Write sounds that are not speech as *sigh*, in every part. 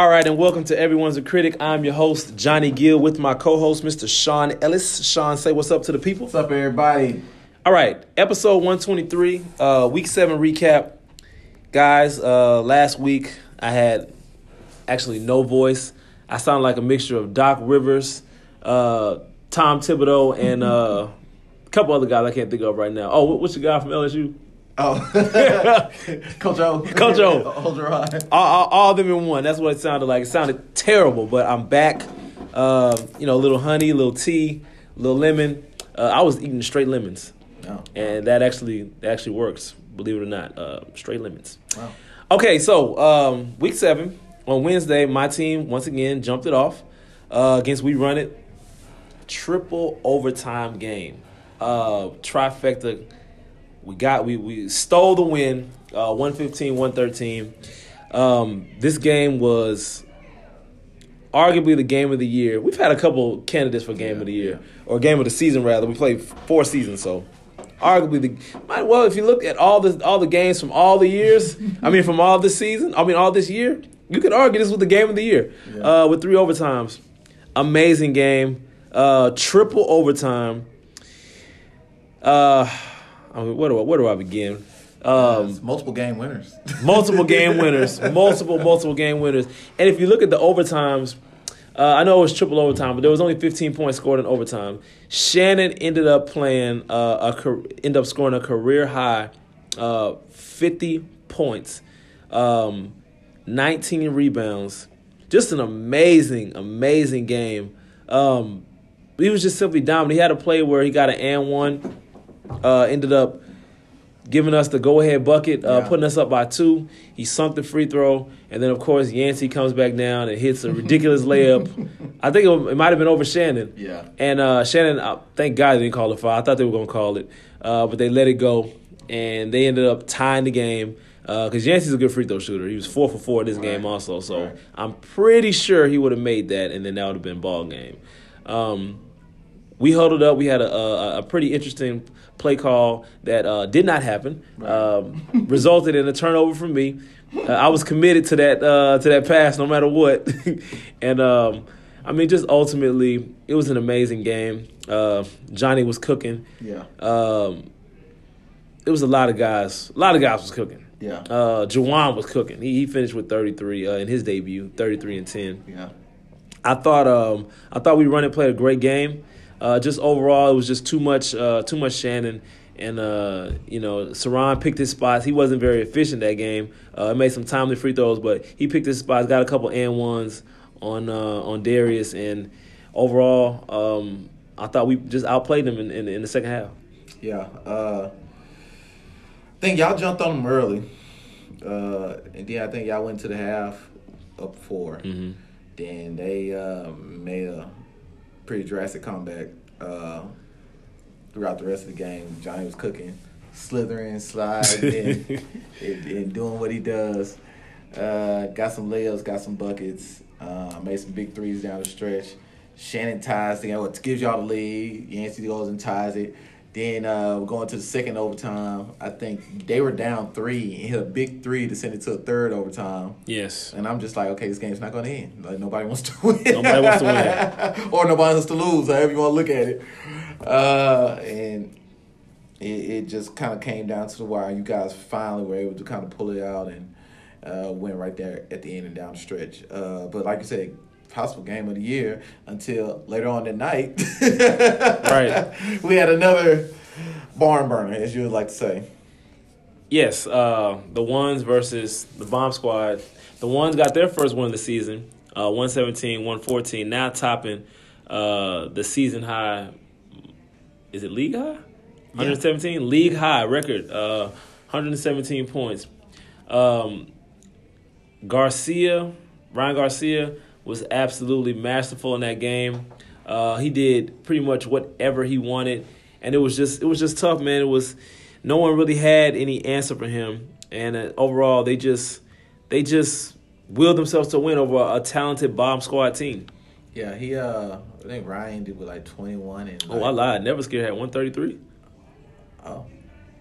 All right, and welcome to Everyone's a Critic. I'm your host, Johnny Gill, with my co host, Mr. Sean Ellis. Sean, say what's up to the people. What's up, everybody? All right, episode 123, uh, week seven recap. Guys, uh, last week I had actually no voice. I sounded like a mixture of Doc Rivers, uh, Tom Thibodeau, and uh, a couple other guys I can't think of right now. Oh, what's the guy from LSU? Oh, *laughs* Coach O. Coach O. Hold your eye. all, all, all of them in one. That's what it sounded like. It sounded terrible, but I'm back. Uh, you know, a little honey, a little tea, a little lemon. Uh, I was eating straight lemons, No. and that actually that actually works. Believe it or not, uh, straight lemons. Wow. Okay, so um, week seven on Wednesday, my team once again jumped it off uh, against We Run It. Triple overtime game, uh, trifecta. We got we we stole the win, uh, 115, 113. Um, this game was arguably the game of the year. We've had a couple candidates for game Yeah, of the year or game of the season rather. We played four seasons, so arguably the might well if you look at all the all the games from all the years. I mean, from all this season. I mean, all this year. You could argue this was the game of the year Yeah. uh, with three overtimes. Amazing game, uh, triple overtime. Uh, I mean, where do I, where do I begin? Um, multiple game winners. *laughs* multiple game winners, multiple multiple game winners. And if you look at the overtimes, uh, I know it was triple overtime, but there was only 15 points scored in overtime. Shannon ended up playing uh, a ended up scoring a career high uh, 50 points, um, 19 rebounds. Just an amazing, amazing game. Um, he was just simply dominant. He had a play where he got an and one, uh, ended up giving us the go ahead bucket, uh, Yeah. putting us up by two. He sunk the free throw, and then of course Yancey comes back down and hits a *laughs* ridiculous layup. I think it, it might have been over Shannon. Yeah. And uh, Shannon, uh, thank God they didn't call the foul. I thought they were going to call it, uh, but they let it go, and they ended up tying the game. Because Yancey's a good free throw shooter. He was four for four this game also. So Right. I'm pretty sure he would have made that, and then that would have been ball game. Um, we huddled up. We had a, a, a pretty interesting play call that uh, did not happen. Right. Um, *laughs* resulted in a turnover from me. Uh, I was committed to that uh, to that pass no matter what, *laughs* and um, I mean, just ultimately, it was an amazing game. Uh, Johnny was cooking. Yeah. Um, it was a lot of guys. A lot of guys was cooking. Yeah. Uh, Jawan was cooking. He, he finished with 33 uh, in his debut, 33 and 10. Yeah. I thought um I thought we run and played a great game. Uh, just overall, it was just too much uh, too much Shannon. And uh, you know, Saran picked his spots. He wasn't very efficient that game. Uh, made some timely free throws, but he picked his spots. Got a couple and ones on uh, on Darius, and overall, um, I thought we just outplayed them in, in, in the second half. Yeah. Uh, I think y'all jumped on them early. Uh, and then I think y'all went to the half up 4 Mhm. Then they uh, made a pretty drastic comeback uh, throughout the rest of the game. Johnny was cooking, slithering, sliding, and, *laughs* and, and doing what he does. Uh, got some layups, got some buckets, uh, made some big threes down the stretch. Shannon ties the game, what gives y'all the lead. Yancey goes and ties it. Then uh, going to the second overtime. I think they were down three and hit a big three to send it to a third overtime. Yes. And I'm just like, okay, this game's not going to end. Like nobody wants to *laughs* win. Nobody wants to win, *laughs* or nobody wants to lose. However you want to look at it. Uh, and it, it just kind of came down to the wire. You guys finally were able to kind of pull it out and uh, win right there at the end and down the stretch. Uh, but like you said, possible game of the year until later on that night. *laughs* Right. *laughs* We had another barn burner, as you would like to say. Yes, uh, the ones versus the bomb squad. The ones got their first win of the season, uh, 117, 114, now topping uh, the season high. Is it league high? 117? League high record, uh, 117 points. Um, Garcia, Ryan Garcia, was absolutely masterful in that game. Uh, he did pretty much whatever he wanted, and it was just it was just tough, man. It was no one really had any answer for him, and uh, overall they just they just willed themselves to win over a, a talented bomb squad team. Yeah, he uh I think Ryan did with like twenty one and Oh, I lied. Never scared had 133. Oh.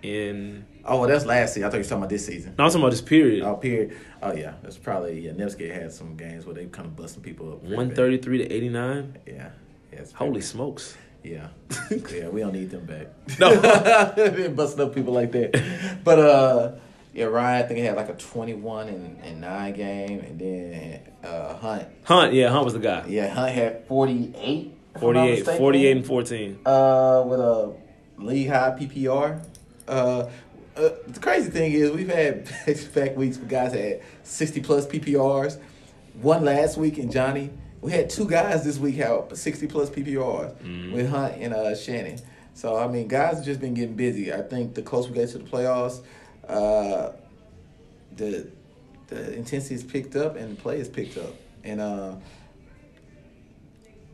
in. Oh, well, that's last season. I thought you were talking about this season. No, I'm talking about this period. Oh, period. Oh, yeah. That's probably, yeah, Nevsky had some games where they kind of busting people up. 133 to 89. Yeah. yeah it's Holy smokks. Yeah. *laughs* yeah, we don't need them back. No. *laughs* They busting up people like that. But, uh, yeah, Ryan, I think he had like a 21 and, and 9 game. And then uh, Hunt. Hunt, yeah, Hunt was the guy. Yeah, Hunt had 48. if 48, 48 and 14. uh, with a league high PPR. Uh, uh, the crazy thing is we've had *laughs* back weeks where guys had sixty plus PPRs. One last week in Johnny, we had two guys this week have sixty plus PPRs with Hunt and uh, Shannon. So I mean, guys have just been getting busy. I think the closer we get to the playoffs, uh, the the intensity is picked up and the play is picked up. And uh,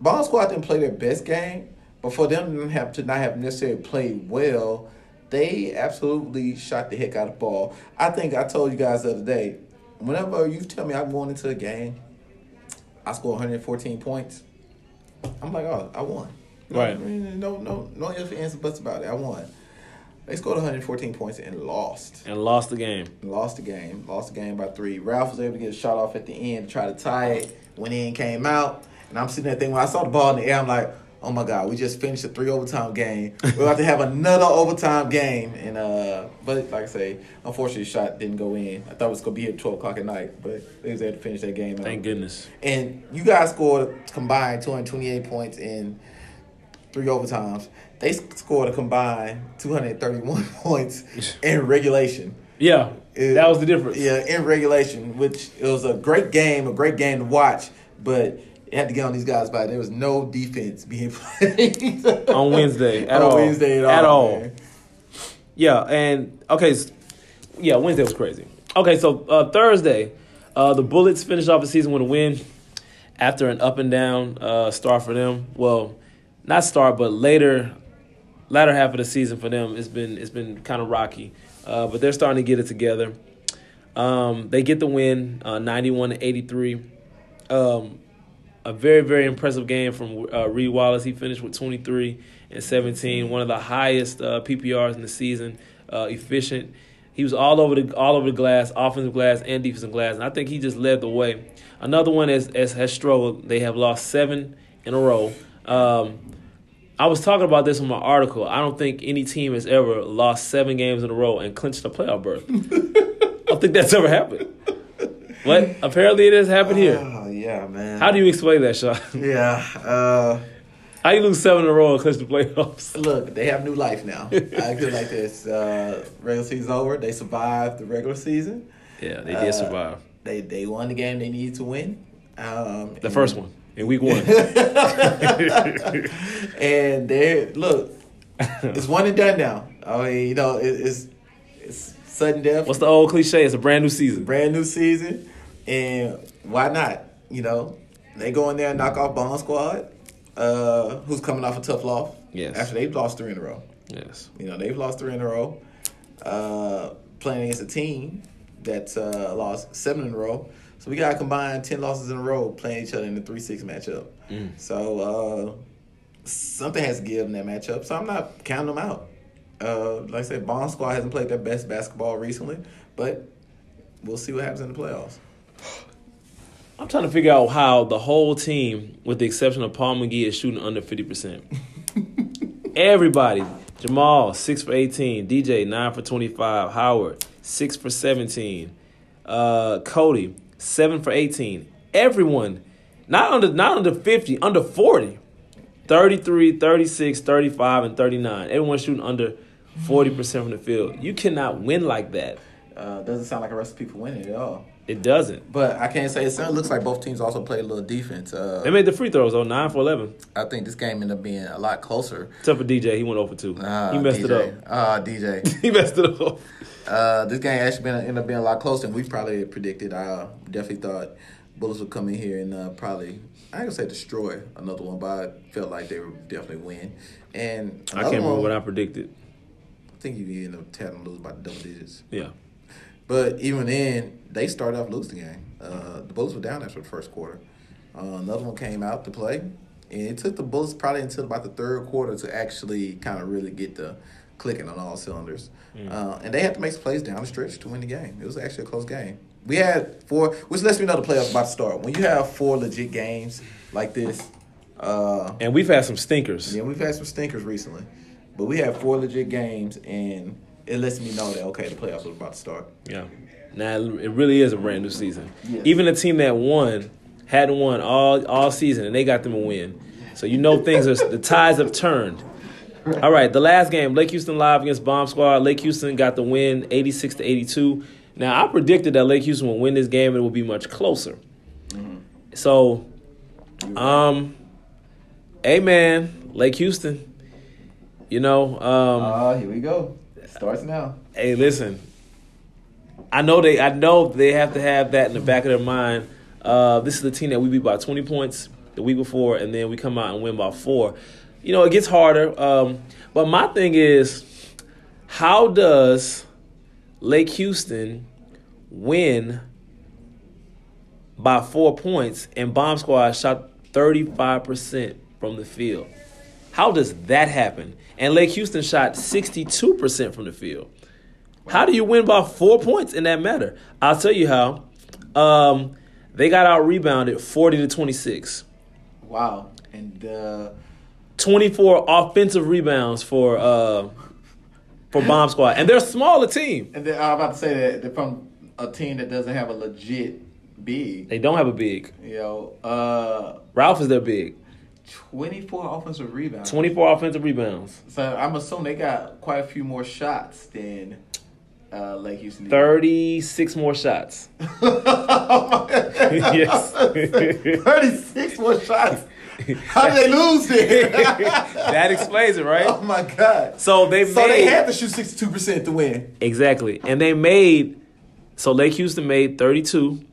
Bomb Squad didn't play their best game, but for them to have to not have necessarily played well, they absolutely shot the heck out of the ball. I think I told you guys the other day, whenever you tell me I'm going into a game, I score 114 points. I'm like, oh, I won. No, Right. No, no, no ifs, ands, and buts about it. I won. They scored 114 points and lost And lost the game. lost the game. Lost the game by three. Ralph was able to get a shot off at the end to try to tie it. Went in, came out, and I'm sitting there thinking when I saw the ball in the air, I'm like, oh my god, we just finished a three overtime game. We're about to have another overtime game, and uh, but like I say, unfortunately, shot didn't go in. I thought it was gonna be here at 12 o'clock at night, but they was able to finish that game. Thank out. goodness. And you guys scored a combined 228 points in three overtimes. They scored a combined 231 *laughs* points in regulation. Yeah, It- that was the difference. Yeah, in regulation, which it was a great game, a great game to watch, but it had to get on these guys by. There was no defense being played *laughs* On Wednesday, at *laughs* on all. Wednesday at, At all. all. man. Yeah, and okay, yeah, Wednesday was crazy. Okay, so uh, Thursday, uh, the Bullets finished off the season with a win after an up and down uh, start for them. Well, not start, but later, latter half of the season for them, it's been it's been kind of rocky, uh, but they're starting to get it together. Um, they get the win, uh, ninety-one to eighty-three. Um, a very very impressive game from uh, Reed Wallace. He finished with 23 and 17, one of the highest uh, PPRs in the season. Uh, efficient. He was all over the all over the glass, offensive glass and defensive glass, and I think he just led the way. Another one has has, has struggled. They have lost seven in a row. Um, I was talking about this in my article. I don't think any team has ever lost seven games in a row and clinched a playoff berth. *laughs* I don't think that's ever happened. But apparently it has happened here. Yeah, man. How do you explain that, Sean? *laughs* Yeah. Uh, How you lose seven in a row and clinch the playoffs? *laughs* look, they have new life now. I feel like this. Uh, regular season's over. They survived the regular season. Yeah, they Uh, did survive. They they won the game they needed to win. Um, The first one in week one. *laughs* and they look, it's one and done now. I mean, you know, it, it's it's sudden death. What's the old cliche? It's a brand new season. brand new season, and why not? You know, they go in there and knock off Bomb Squad, uh, who's coming off a tough loss. Yes. After they've lost three in a row. Yes. You know, they've lost three in a row. Uh, playing against a team that's uh, lost seven in a row. So we got to combine 10 losses in a row playing each other in the 3 6 matchup. Mm. So uh, something has to give in that matchup. So I'm not counting them out. Uh, like I said, Bomb Squad hasn't played their best basketball recently, but we'll see what happens in the playoffs. I'm trying to figure out how the whole team, with the exception of Paul McGee, is shooting under 50%. *laughs* Everybody. Jamal, 6 for 18. DJ, 9 for 25. Howard, 6 for 17. Uh, Cody, 7 for 18. Everyone, not under, not under 50, under 40. 33, 36, 35, and 39. Everyone shooting under 40% from the field. You cannot win like that. Uh, doesn't sound like a recipe for winning at all. It doesn't. But I can't say it certainly looks like both teams also played a little defense. Uh, They made the free throws, though, 9 for 11. I think this game ended up being a lot closer. Except for DJ, he went over 2. Ah, he messed DJ. it up. Ah, DJ. *laughs* he messed it up. Uh, this game actually been ended up being a lot closer than we probably predicted. I definitely thought Bullets would come in here and uh, probably I ain't gonna say destroy another one, but I felt like they would definitely win. And I can't remember one, what I predicted. I think you ended up them lose by double digits. Yeah. But even then, they started off losing the game. Uh, the Bullets were down after the first quarter. Uh, another one came out to play, and it took the Bullets probably until about the third quarter to actually kind of really get the clicking on all cylinders. Uh, and they had to make some plays down the stretch to win the game. It was actually a close game. We had four, which lets me know the playoffs about to start. When you have four legit games like this, uh, And we've had some stinkers. yeah, we've had some stinkers recently, but we had four legit games, and it lets me know that okay, the playoffs are about to start. Yeah. Now it really is a brand new season. Even a team that won hadn't won all all season, and they got them a win. So you know things are the tides have turned. All right, the last game, Lake Houston live against Bomb Squad. Lake Houston got the win, eighty six to eighty two. Now I predicted that Lake Houston would win this game and it would be much closer. So, um, hey man, Lake Houston, you know, um, Uh, here we go. Starts now. hey, listen. I know they. I know they have to have that in the back of their mind. Uh, this is the team that we beat by 20 points the week before, and then we come out and win by four. You know, it gets harder. Um, but my thing is, how does Lake Houston win by four points and Bomb Squad shot 35% from the field? How does that happen? And Lake Houston shot 62% from the field. How do you win by four points in that matter? I'll tell you how. Um, they got out rebounded 40 to 26. Wow. And uh, 24 offensive rebounds for uh, for Bomb Squad. And they're a smaller team. and I'm about to say that they're from a team that doesn't have a legit big. They don't have a big. You know, uh, Ralph is their big. 24 offensive rebounds. 24 offensive rebounds. So I'm assuming they got quite a few more shots than uh, Lake Houston. did. 36 more shots. *laughs* yes. *laughs* 36 more shots. How did they lose then? *laughs* that explains it, right? oh my god. So they So made they had to shoot 62% to win. Exactly. And they made so Lake Houston made 32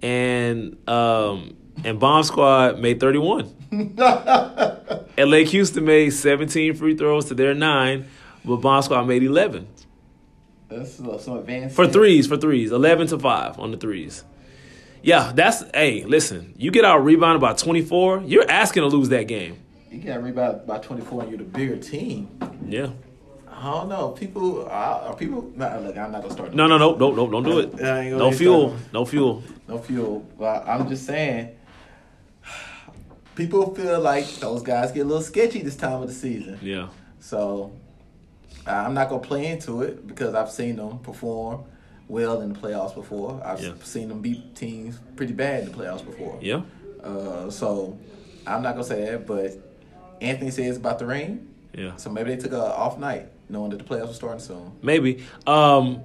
and um and Bomb Squad made 31. *laughs* and Lake Houston made 17 free throws to their 9, but Bomb Squad made 11. That's some advanced For threes, for threes, 11 to 5 on the threes. Yeah, that's hey, listen, you get out rebounded by 24, you're asking to lose that game. You got rebounded by 24 and you're the bigger team. Yeah. I don't know. People are people. Nah, look, I'm not gonna start. No, no, no, no, no, don't do it. I ain't gonna No fuel, no fuel. No fuel. But I'm just saying. People feel like those guys get a little sketchy this time of the season. Yeah. So I'm not gonna play into it because I've seen them perform well in the playoffs before. I've Yeah. seen them beat teams pretty bad in the playoffs before. Yeah. Uh, so I'm not gonna say that, but Anthony says about the rain. Yeah. So maybe they took a off night, knowing that the playoffs were starting soon. Maybe. Um,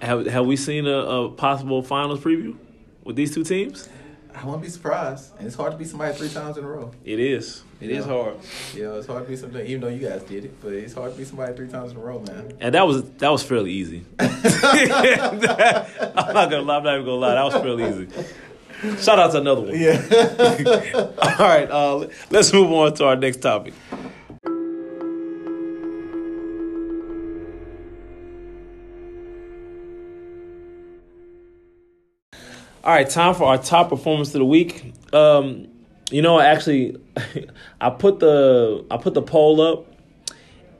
have have we seen a, a possible finals preview with these two teams? I won't be surprised, and it's hard to beat somebody three times in a row. It is. It is Yeah. hard. Yeah, it's hard to beat somebody, even though you guys did it, but it's hard to beat somebody three times in a row, man. And that was that was fairly easy. *laughs* I'm not gonna lie. I'm not even gonna lie. That was fairly easy. Shout out to another one. Yeah. *laughs* All right. Uh, let's move on to our next topic. All right, time for our top performance of the week. Um, you know, actually, *laughs* I put the I put the poll up,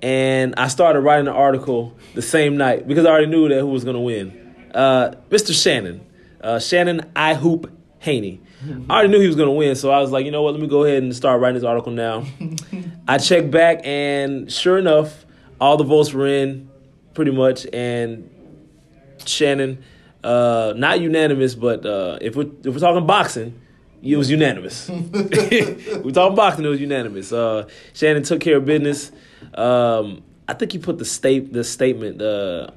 and I started writing the article the same night because I already knew that who was going to win. Uh, Mr. Shannon, uh, Shannon I Hoop Haney. I already knew he was going to win, so I was like, you know what? Let me go ahead and start writing this article now. *laughs* I checked back, and sure enough, all the votes were in, pretty much, and Shannon, uh, not unanimous, but uh, if we're if we're talking boxing, it was unanimous. *laughs* we're talking boxing, it was unanimous. Uh, Shannon took care of business. Um, I think he put the state the statement uh,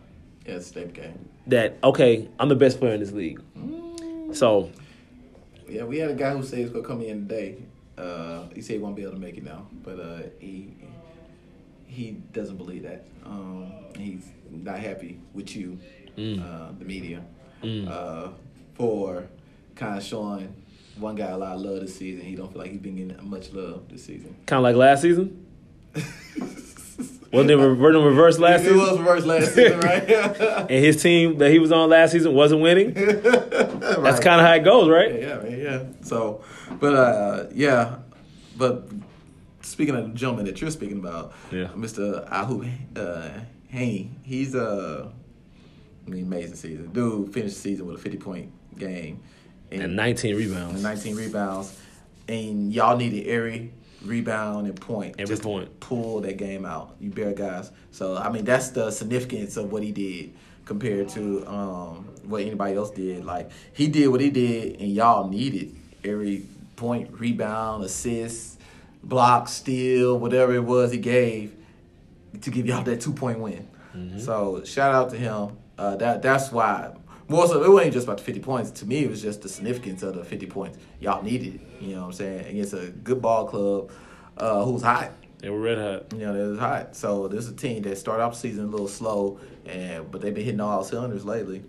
yeah, state game. that okay, I'm the best player in this league. So Yeah, we had a guy who said he's gonna come in today. Uh, he said he won't be able to make it now, but uh, he he doesn't believe that. Um, he's not happy with you, uh, the media, uh, for kind of showing one guy a lot of love this season. He don't feel like he's been getting much love this season. kind of like last season. *laughs* Wasn't it reverse, reverse last it season? was reverse last season, right? *laughs* And his team that he was on last season wasn't winning. *laughs* That's kind of how it goes, right? Yeah, yeah, man, yeah. So, but uh, yeah, but speaking of the gentleman that you're speaking about, Yeah. Mr. Ahu uh, Haney, he's uh, amazing season. Dude finished the season with a 50 point game And 19 and rebounds. 19 rebounds, and y'all needed every rebound and point Every just to point. pull that game out. You bear guys. So I mean, that's the significance of what he did compared to um, what anybody else did. Like he did what he did, and y'all needed every point, rebound, assist, block, steal, whatever it was he gave to give y'all that two point win. So shout out to him. Uh, that that's why. More so, it wasn't just about the fifty points. To me, it was just the significance of the fifty points. Y'all needed it. You know what I'm saying? Against a good ball club uh, who's hot. They were red hot. You know, it was hot. So this is a team that started off the season a little slow, and but they've been hitting all cylinders lately.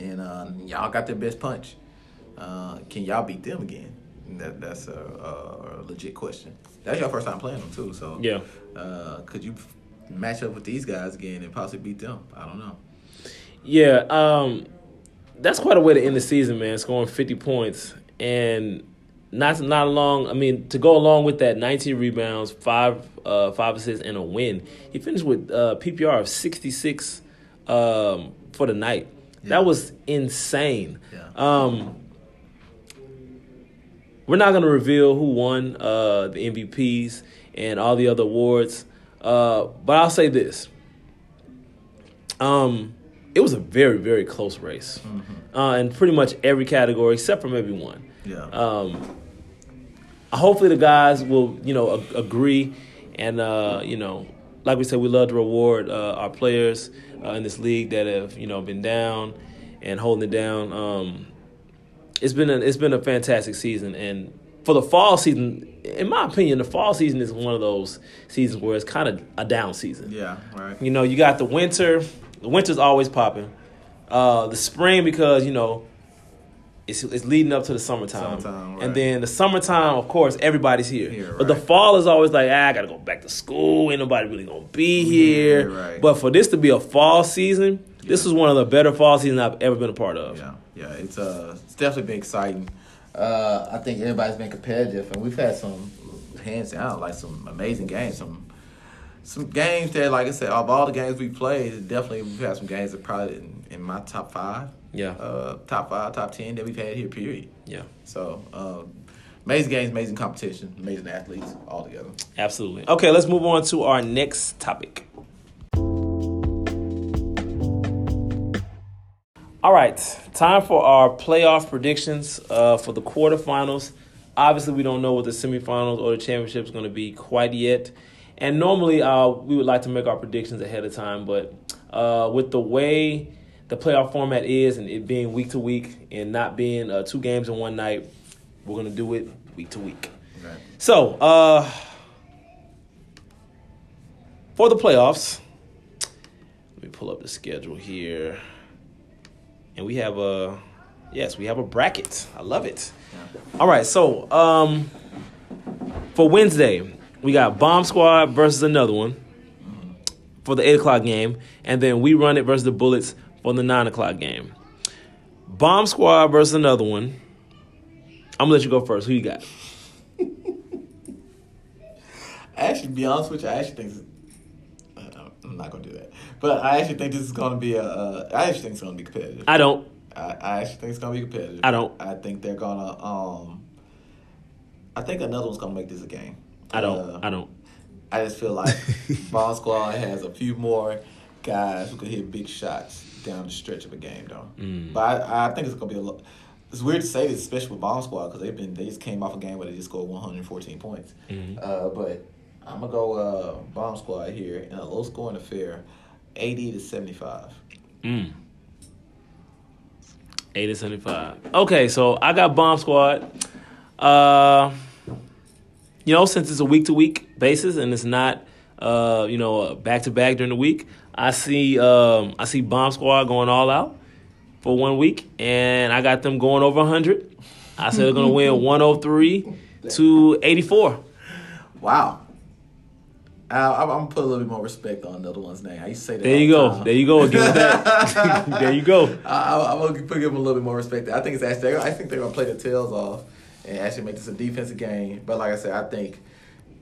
And uh, y'all got their best punch. Uh, can y'all beat them again? That, that's a, a legit question. That's your first time playing them too. So Yeah. uh, could you match up with these guys again and possibly beat them? I don't know. Yeah, um, that's quite a way to end the season, man. Scoring 50 points and not not long. I mean, to go along with that, 19 rebounds, five uh, five assists, and a win. He finished with uh, PPR of 66 um, for the night. Yeah. That was insane. Yeah. Um, we're not going to reveal who won uh, the MVPs and all the other awards, uh, but I'll say this. Um, it was a very, very close race, uh, in pretty much every category except for maybe one. Yeah. Um, hopefully, the guys will, you know, ag- agree, and uh, you know, like we said, we love to reward uh, our players uh, in this league that have, you know, been down and holding it down. Um, it's been a, it's been a fantastic season, and for the fall season, in my opinion, the fall season is one of those seasons where it's kind of a down season. yeah. Right. You know, you got the winter. The winter's always popping. Uh, the spring because you know it's it's leading up to the summertime, Summertime, right. and then the summertime, of course, everybody's here. Here, But the fall is always like, ah, I gotta go back to school. Ain't nobody really gonna be here. right. But for this to be a fall season, this is one of the better fall seasons I've ever been a part of. Yeah, yeah, it's uh, it's definitely been exciting. Uh, I think everybody's been competitive, and we've had some hands down like some amazing games. Some some games that, like I said, of all the games we played, definitely we've had some games that probably in, in my top five. Yeah. Uh, top five, top ten that we've had here. Period. Yeah, So um, amazing games, amazing competition, amazing athletes all together. absolutely. Okay, let's move on to our next topic. All right, time for our playoff predictions uh, for the quarterfinals. Obviously, we don't know what the semifinals or the championship is going to be quite yet. And normally, uh, we would like to make our predictions ahead of time, but uh, with the way the playoff format is and it being week to week and not being uh, two games in one night, we're going to do it week to week. Right. So, uh, for the playoffs, let me pull up the schedule here. And we have a, yes, we have a bracket. I love it. All right, so um, for Wednesday, we got Bomb Squad versus another one for the 8 o'clock game. And then we run it versus the Bullets for the 9 o'clock game. Bomb Squad versus another one. I'm going to let you go first. Who you got? *laughs* Actually, to be honest with you, I actually think uh, I'm not gonna do that. But I actually think this is gonna be a. Uh, I actually think it's gonna be competitive. I don't. I, I actually think it's gonna be competitive. I don't. I think they're gonna. Um, I think another one's gonna make this a game. I don't. Uh, I don't. I just feel like *laughs* Bomb Squad has a few more guys who can hit big shots down the stretch of a game, though. Mm. But I, I think it's gonna be a lot. It's weird to say this, especially with Bomb Squad, because they've been they just came off a game where they just scored 114 points. Mhm. Uh, but I'm gonna go uh, Bomb Squad here in a low scoring affair, 80 to 75. Mm. 80 75. Okay, so I got Bomb Squad. Uh, you know, since it's a week to week basis and it's not, uh, you know, back to back during the week, I see, um, I see Bomb Squad going all out for one week, and I got them going over 100. I said they're going to win 103 to 84. Wow. I, I'm gonna put a little bit more respect on the other one's name. I used to say that. There you go. There you go again *laughs* *laughs* there you go. I, I'm gonna put give them a little bit more respect. I think it's actually. I think they're gonna play the tails off and actually make this a defensive game. But like I said, I think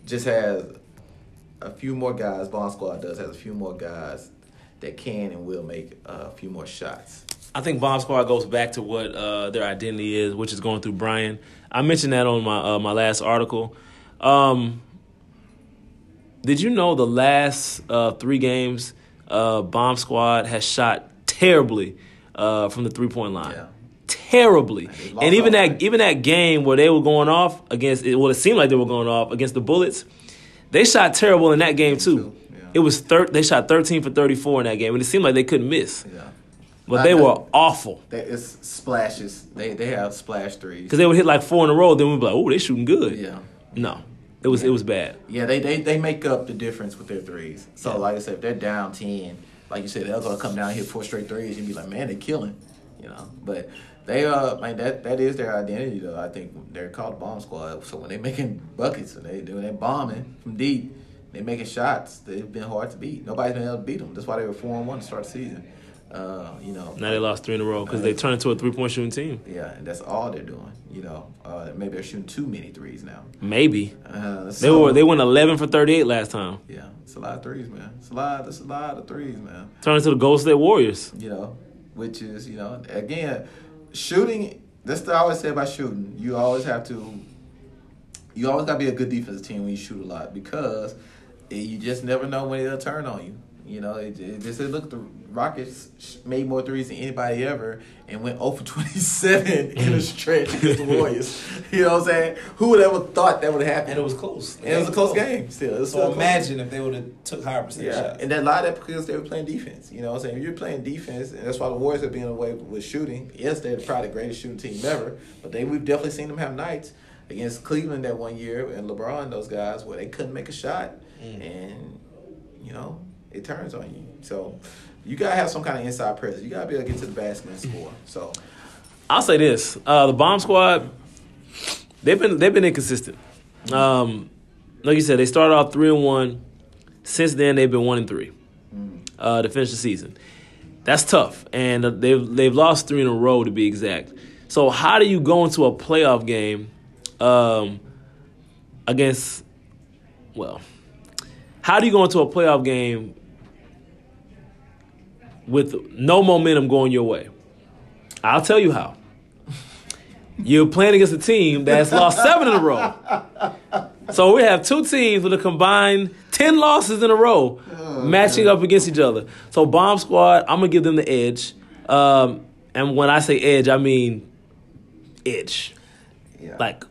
just has a few more guys. Bomb Squad does has a few more guys that can and will make a few more shots. I think Bomb Squad goes back to what uh, their identity is, which is going through Brian. I mentioned that on my uh, my last article. Um, did you know the last uh, three games, uh, Bomb Squad has shot terribly uh, from the three point line. Yeah. Terribly, and even that even that game where they were going off against, well, it seemed like they were going off against the Bullets. They shot terrible in that game too. yeah. It was thir- they shot thirteen for thirty four in that game, and it seemed like they couldn't miss. Yeah. But I they know. were awful They, it's splashes. They they have splash threes. because they would hit like four in a row. Then we'd be like, "Oh, they shooting good." Yeah. No, it was it was bad. Yeah, they, they they make up the difference with their threes. So like I said, if they're down ten, like you said, they're gonna come down and hit four straight threes, you'd be like, man, they're killing, you know. But they uh like that that is their identity though. I think they're called bomb squad. So when they making buckets and they doing they bombing from deep, they making shots. They've been hard to beat. Nobody's been able to beat them. That's why they were four and one to start the season. Uh, you know. Now they lost three in a row because they turned into a three point shooting team. Yeah, and that's all they're doing. You know, uh, maybe they're shooting too many threes now. Maybe Uh, they were they went eleven for thirty eight last time. Yeah, it's a lot of threes, man. It's a lot. It's a lot of threes, man. Turn into the Golden State Warriors. You know, which is you know again, shooting. That's what I always say about shooting. You always have to. You always gotta be a good defensive team when you shoot a lot because you just never know when it'll turn on you. You know, it, it just it look the Rockets made more threes than anybody ever and went 0 for 27 *laughs* in a stretch against the *laughs* Warriors. You know what I'm saying? Who would ever thought that would happen? And it was close. And it was a close game. Still, was still So close imagine if they would have took higher percentage yeah, shots. and that a lot of that because they were playing defense. You know what I'm saying? If you're playing defense, and that's why the Warriors are being away with shooting. Yes, they're probably the greatest shooting team ever, but they we've definitely seen them have nights against Cleveland that one year and LeBron and those guys where they couldn't make a shot, mm. and you know it turns on you. So you gotta have some kind of inside presence. You gotta be able to get to the basket and score. *laughs* So I'll say this: uh, the Bomb Squad, they've been they've been inconsistent. Um, like you said, they started off three and one. Since then, they've been one and three uh, to finish the season. That's tough, and uh, they've they've lost three in a row to be exact. So how do you go into a playoff game um, against? Well, how do you go into a playoff game with no momentum going your way? I'll tell you how. You're playing against a team that's lost seven in a row. So we have two teams with a combined 10 losses in a row matching up against each other. So Bomb Squad, I'm going to give them the edge. Um, and when I say edge, I mean edge. yeah, Like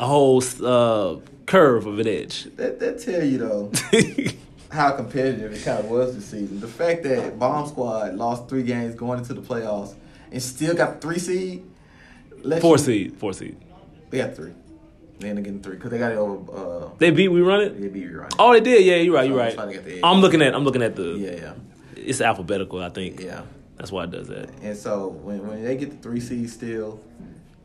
a whole uh, curve of an edge. that that tell you though. *laughs* how competitive it kind of was this season. The fact that Bomb Squad lost three games going into the playoffs and still got three seed. lets four you- seed, four seed. They got three. They ended up getting three because they got it over. Uh, They beat We Run It? they beat you right. Oh, they did. Yeah, you're right. You're I'm right. to get the. I'm looking at. I'm looking at the. Yeah, yeah, It's alphabetical. I think. yeah. That's why it does that. And so when when they get the three seed still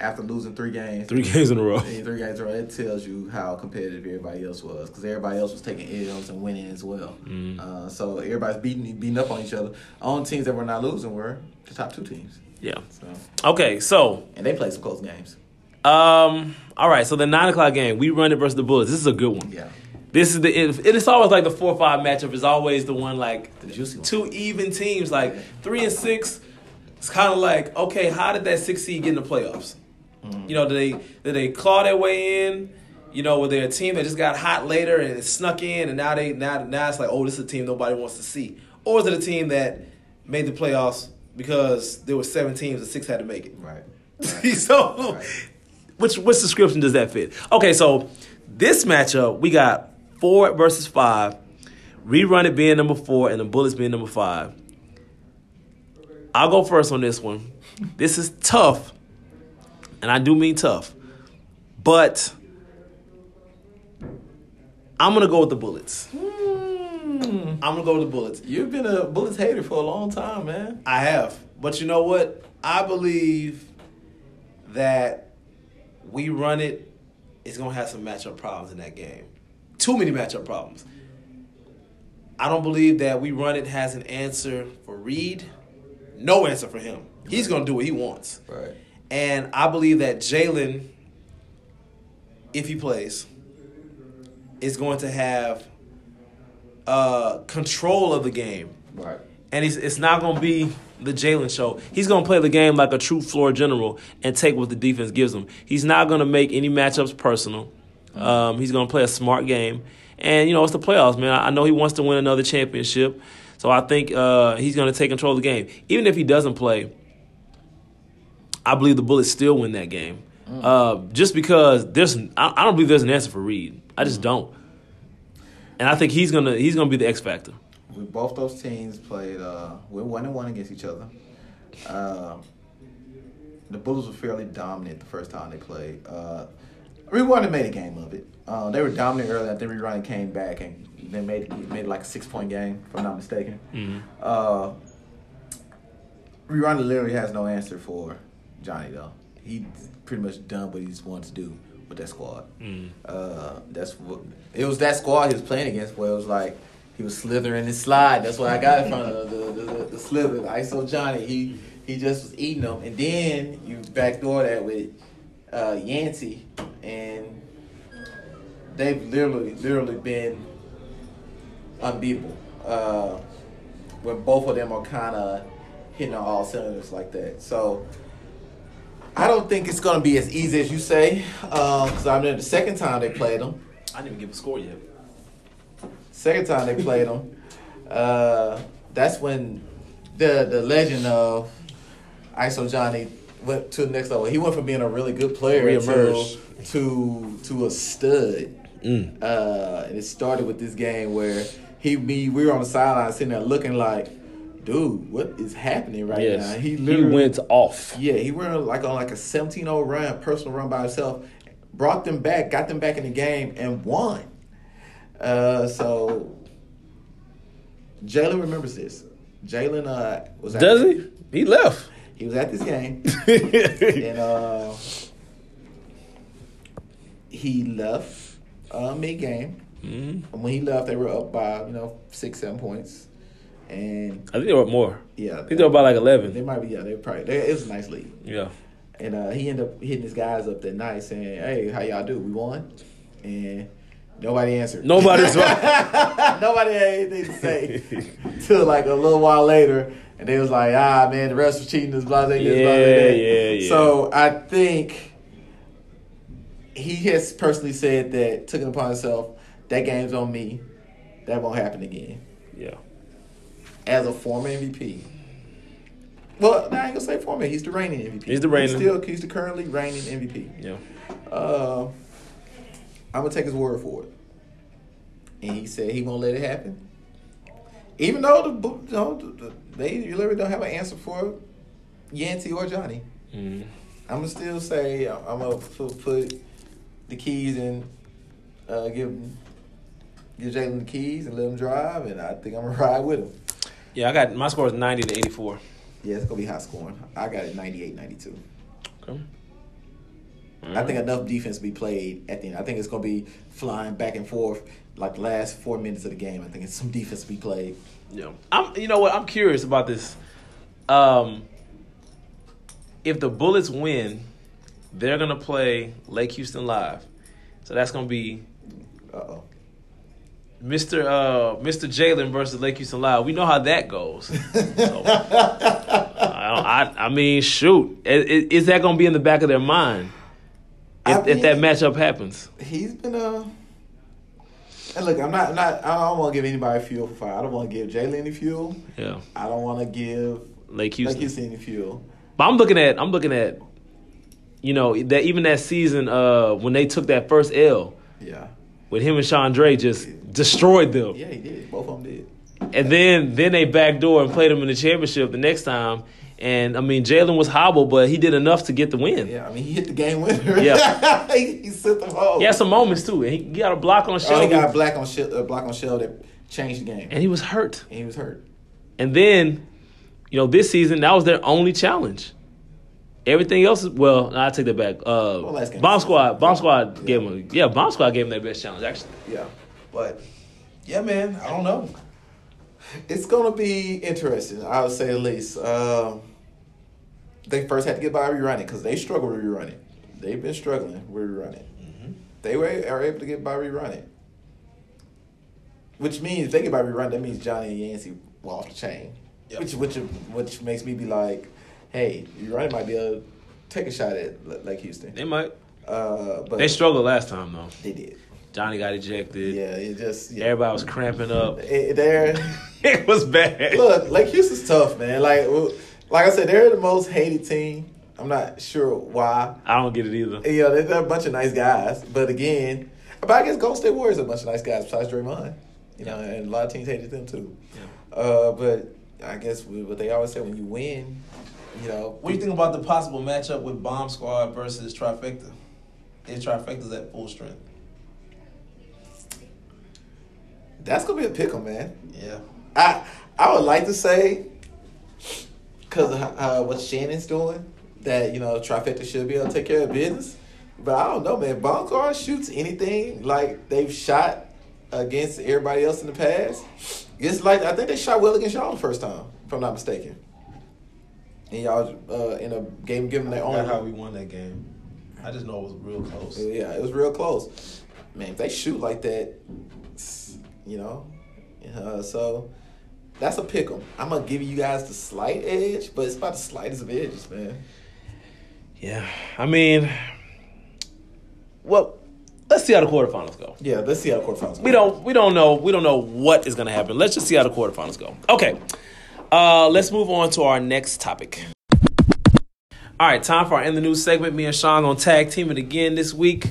after losing three games, Three games in a row. three games in a row, it tells you how competitive everybody else was because everybody else was taking L's and winning as well. Mm-hmm. Uh, so everybody's beating beating up on each other. Only teams that were not losing were the top two teams. Yeah. So Okay. So, and they played some close games. um, all right. So the nine o'clock game, we run it versus the Bullets. This is a good one. Yeah, This is the. It, it's always like the four or five matchup is always the one like the juicy one. two even teams like three and six. It's kind of like okay, how did that six seed get in the playoffs? You know, did they did they claw their way in? You know, were they a team that just got hot later and it snuck in, and now they now now it's like, oh, this is a team nobody wants to see, or is it a team that made the playoffs because there were seven teams and six had to make it? Right. *laughs* so, Right. which which description does that fit? Okay, so this matchup we got four versus five, rerun it being number four and the Bullets being number five. I'll go first on this one. This is tough, and I do mean tough, but I'm gonna go with the Bullets. Hmm. I'm gonna go with the Bullets. You've been a Bullets hater for a long time, man. I have. But you know what? I believe that we run it. it is going to have some matchup problems in that game. Too many matchup problems. I don't believe that we run it has an answer for Reed. No answer for him. He's to do what he wants. Right. And I believe that Jalen, if he plays, is going to have uh, control of the game. Right. And he's, it's not going to be the Jalen show. He's going to play the game like a true floor general and take what the defense gives him. He's not going to make any matchups personal. Um, he's going to play a smart game. And, you know, it's the playoffs, man. I know he wants to win another championship. So I think uh, he's going to take control of the game. Even if he doesn't play, I believe the Bullets still win that game. Uh, just because there's, I, I don't believe there's an answer for Reed. I just don't. And I think he's gonna he's gonna be the X factor. We, both those teams played. Uh, we're one and one against each other. Uh, the Bullets were fairly dominant the first time they played. Uh, Rerunning made a game of it. Uh, they were dominant early. I think Rerunning came back and they made made like a six point game, if I'm not mistaken. Uh, Rerunning literally has no answer for Johnny though. He pretty much done what he's wanted to do with that squad. Uh, that's what it was. That squad he was playing against where it was like he was slithering and slide. That's what I got in front of the the, the, the slither. The ISO Johnny. He he just was eating them, and then you backdoor that with uh, Yancey, and they've literally literally been unbeatable. Uh, when both of them are kind of hitting on all cylinders like that. So I don't think it's going to be as easy as you say. Because I'm remember the second time they played them. I didn't even give a score yet. Second time they played them, uh, that's when the the legend of ISO Johnny went to the next level. He went from being a really good player to to, to a stud. Uh, and it started with this game where he me we were on the sideline sitting there looking like, dude, what is happening right Yes, now? he, literally went off. yeah, he went like on like a 17-0 run, personal run by himself, brought them back, got them back in the game, and won. Uh, so Jalen remembers this. Jalen uh, was at, Does he? He left. He was at this game, *laughs* and uh, he left uh, mid game. Mhm. And when he left, they were up by you know six, seven points, and I think they were more. yeah, I think they were about like eleven. they might be yeah, they were probably they, it was a nice lead. Yeah. And uh, he ended up hitting his guys up that night saying, Hey, how y'all do? We won? And nobody answered. Nobody's *laughs* nobody had anything to say *laughs* till like a little while later. And they was like, ah man, the rest was cheating this blase, this blase, Yeah, that." yeah, yeah. So I think he has personally said that took it upon himself, that game's on me. That won't happen again. Yeah. As a former MVP. Well, I ain't gonna say former. He's the reigning MVP. He's the reigning. still, he's the currently reigning MVP. Yeah. Uh, I'm gonna take his word for it. And he said he won't let it happen. Even though the, you know, the, the they literally don't have an answer for Yancey or Johnny. Mhm. I'm gonna still say I'm gonna put, put the keys in, uh, give give Jalen the keys and let him drive, and I think I'm gonna *laughs* ride with him. Yeah, I got my score is ninety to eighty four. Yeah, it's gonna be high scoring. I got it 98 92. Okay. I think enough defense to be played at the end. I think it's gonna be flying back and forth like the last four minutes of the game. I think it's some defense to be played. Yeah. I'm you know what, I'm curious about this. Um if the Bullets win, they're gonna play Lake Houston live. So that's gonna be Uh oh. Mr. Uh, Mr. Jalen versus Lake Houston Live. We know how that goes. So, I, I, I mean, shoot, is, is that going to be in the back of their mind if, I if that matchup happens? He's been uh. And look, I'm not, I'm not. I don't want to give anybody fuel for fire. I don't want to give Jalen any fuel. Yeah, I don't want to give Lake Houston. Houston any fuel. But I'm looking at, I'm looking at, you know, that even that season uh, when they took that first L, Yeah. With him and Chandre just destroyed them, Yeah, he did. Both of them did. and then then they backdoor and played them in the championship the next time. And I mean, Jalen was hobbled, but he did enough to get the win. Yeah, I mean, he hit the game winner. Yeah. *laughs* he, he sent them home. He had some moments too. and He got a block on Shell. Oh, he got a black on shell, uh, block on shell that changed the game, and he was hurt. and he was hurt. And then, you know, this season that was their only challenge. Everything else is well. I take that back. Uh, Well, last game. Bomb Squad. Bomb Squad Yeah. gave him. Yeah, Bomb Squad gave him their best challenge. Actually, Yeah, but yeah, man, I don't know. It's gonna be interesting. I would say at least. Um, they first had to get by rerunning because they struggled with rerunning. They've been struggling with rerunning. They were are able to get by rerunning. which means if they get by rerun, that means Johnny and Yancey were off the chain. Yep. Which which which makes me be like, hey, Ronnie might be able to take a shot at L- Lake Houston. They might. Uh, but They struggled last time though. They did. Johnny got ejected. Yeah, it just yeah. Everybody was cramping up. *laughs* It, there. *laughs* it was bad. Look, Lake Houston's tough, man. Like like I said, they're the most hated team. I'm not sure why. I don't get it either. You know, they're, they're a bunch of nice guys, but again, but I guess Golden State Warriors are a bunch of nice guys besides Draymond. You know, and a lot of teams hated them too. Yeah. Uh, but I guess what they always say when you win, you know, What do you think about the possible matchup with Bomb Squad versus Trifecta? If Trifecta's at full strength. That's gonna be a pickle, man. Yeah. I I would like to say because of uh, what Shannon's doing that you know Trifecta should be able to take care of business. But I don't know, man. Bonkar shoots anything like they've shot against everybody else in the past. It's like I think they shot well against y'all the first time, if I'm not mistaken. And y'all uh, in a game giving their own. How we won that game. I just know it was real close. Yeah, it was real close. Man, if they shoot like that, you know, uh, so that's a pick 'em. I'm gonna give you guys the slight edge, but it's about the slightest of edges, man. Yeah. I mean, well, let's see how the quarterfinals go. Yeah, let's see how the quarterfinals. go. We don't we don't know we don't know what is gonna happen. Let's just see how the quarterfinals go. Okay. Uh let's move on to our next topic. All right, time for our in the news segment. Me and Sean gonna tag team it again this week.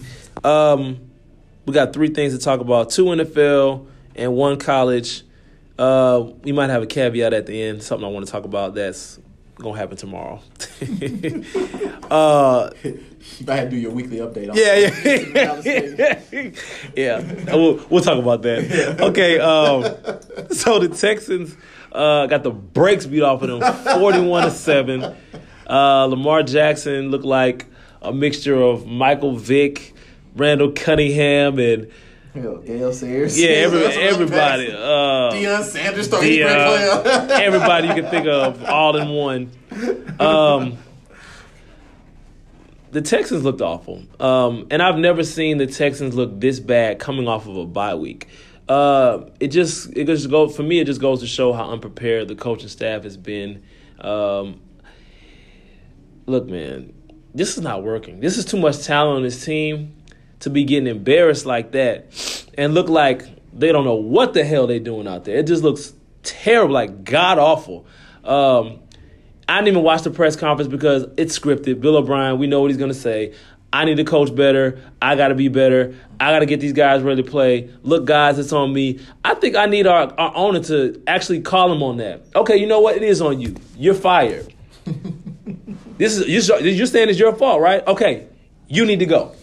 Um we got three things to talk about, two NFL and one college. Uh we might have a caveat at the end, something I want to talk about that's gonna happen tomorrow. *laughs* uh You *laughs* might have to do your weekly update. On yeah, yeah, *laughs* yeah. We'll, we'll talk about that. Okay, um, so the Texans uh, got the brakes beat off of them, forty-one to seven. Uh, Lamar Jackson looked like a mixture of Michael Vick, Randall Cunningham, and *laughs* Yo, Gale Sayers. yeah, every, That's what I'm everybody. Uh, Deion Sanders, the, uh, *laughs* everybody you can think of all in one. Um, the Texans looked awful, um, and I've never seen the Texans look this bad coming off of a bye week. Uh, it just it just go for me. It just goes to show how unprepared the coaching staff has been. Um, look, man, this is not working. This is too much talent on this team to be getting embarrassed like that and look like they don't know what the hell they're doing out there. It just looks terrible, like god awful. Um, I didn't even watch the press conference because it's scripted. Bill O'Brien, we know what he's going to say. I need to coach better. I got to be better. I got to get these guys ready to play. Look, guys, it's on me. I think I need our, our owner to actually call him on that. Okay, you know what? It is on you. You're fired. *laughs* this is you're, you're saying it's your fault, right? Okay, you need to go.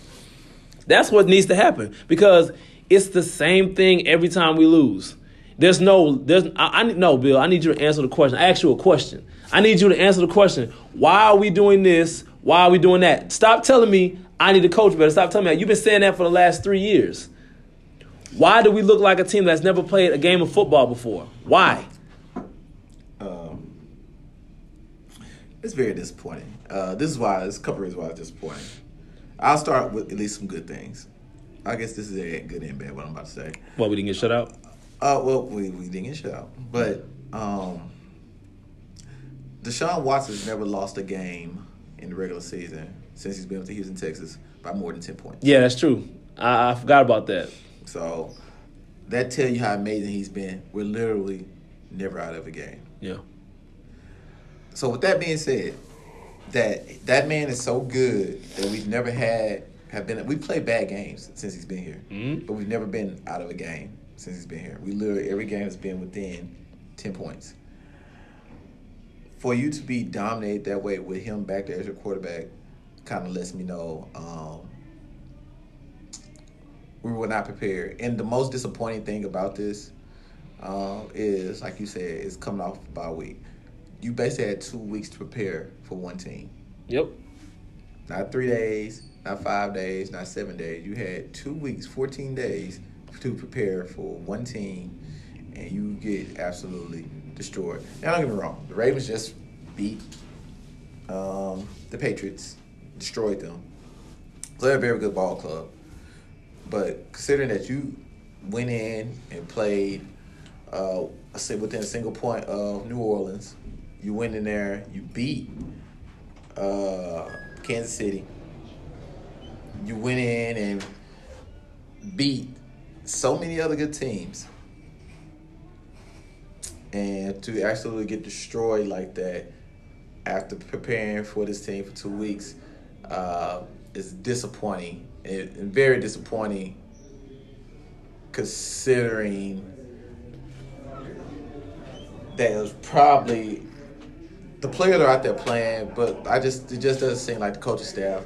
That's what needs to happen because it's the same thing every time we lose. There's no, there's, I, I no, Bill, I need you to answer the question. I you a question. I need you to answer the question. Why are we doing this? Why are we doing that? Stop telling me I need to coach better. Stop telling me that. You've been saying that for the last three years. Why do we look like a team that's never played a game of football before? Why? Um, it's very disappointing. Uh, this is why there's a couple reasons why it's disappointing. I'll start with at least some good things. I guess this is a good and bad. What I'm about to say. Well, we didn't get shut out. Uh, well, we we didn't get shut out, but um, Deshaun Watson's never lost a game in the regular season since he's been with the Houston Texans by more than ten points. Yeah, that's true. I, I forgot about that. So that tell you how amazing he's been. We're literally never out of a game. Yeah. So with that being said, that that man is so good that we've never had have been we played bad games since he's been here, Mhm. but we've never been out of a game since he's been here. We literally every game has been within ten points. For you to be dominated that way with him back there as your quarterback, kind of lets me know um, we were not prepared. And the most disappointing thing about this um, is, like you said, is coming off a week. You basically had two weeks to prepare for one team. Yep. Not three days, not five days, not seven days. You had two weeks, 14 days to prepare for one team, and you get absolutely destroyed. Now, don't get me wrong, the Ravens just beat um, the Patriots, destroyed them. So they're a very good ball club. But considering that you went in and played, uh, I say within a single point of New Orleans. You went in there, you beat uh, Kansas City. You went in and beat so many other good teams. And to actually get destroyed like that after preparing for this team for two weeks uh, is disappointing and, very disappointing considering that it was probably the players are out there playing, but I just it just doesn't seem like the coaching staff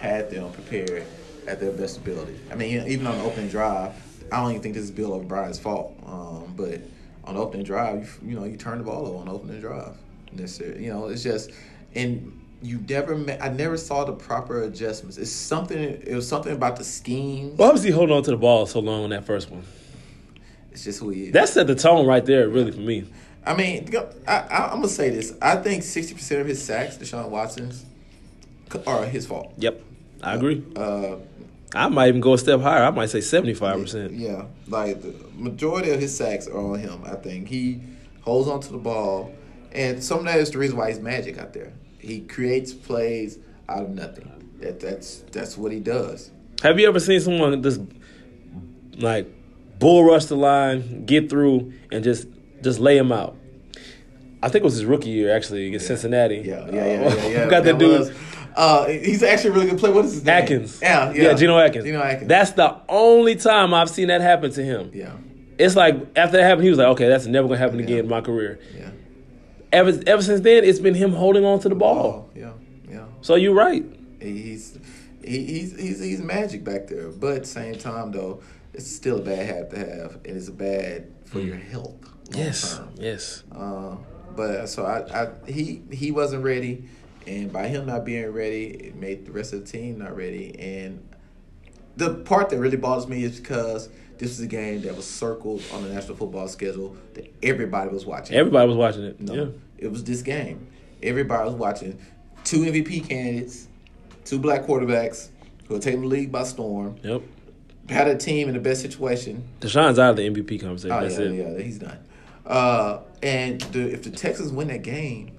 had them prepared at their best ability. I mean, even on the opening drive, I don't even think this is Bill O'Brien's fault. Um, but on the opening drive, you, you know, you turn the ball over on the opening drive. Necessarily, you know, it's just and you never met, I never saw the proper adjustments. It's something. It was something about the scheme. Why was he holding on to the ball so long on that first one? It's just who he is. That set the tone right there, really, for me. I mean, I, I, I'm gonna say this. I think sixty percent of his sacks, Deshaun Watson's, are his fault. Yep, I agree. Uh, I might even go a step higher. I might say seventy five percent. Yeah, like the majority of his sacks are on him. I think he holds on to the ball, and some of that is the reason why he's magic out there. He creates plays out of nothing. That that's that's what he does. Have you ever seen someone just like bull rush the line, get through, and just just lay him out? I think it was his rookie year actually against Cincinnati. Yeah, yeah, yeah, yeah. yeah. *laughs* Got that, dude. Was, uh, he's actually a really good player. What is his name? Atkins. Yeah, yeah. Yeah, Geno Atkins. Geno Atkins. That's the only time I've seen that happen to him. yeah, It's like after that happened, he was like, okay, that's never gonna happen Yeah. again in my career. yeah. Ever ever since then, it's been him holding on to the ball. Oh, yeah, yeah. So you're right. He's he, he's he's he's magic back there, but same time though, it's still a bad habit to have, and it's bad for your health. Yes, yes. Uh, but so I, I he he wasn't ready, and by him not being ready, it made the rest of the team not ready. And the part that really bothers me is because this is a game that was circled on the national football schedule that everybody was watching. Everybody was watching it. No, Yeah. it was this game. Everybody was watching. Two MVP candidates, two black quarterbacks who are taking the league by storm. Yep. Had a team in the best situation. Deshaun's out of the MVP conversation. Oh That's yeah, it. yeah, he's done. Uh, and the, if the Texans win that game,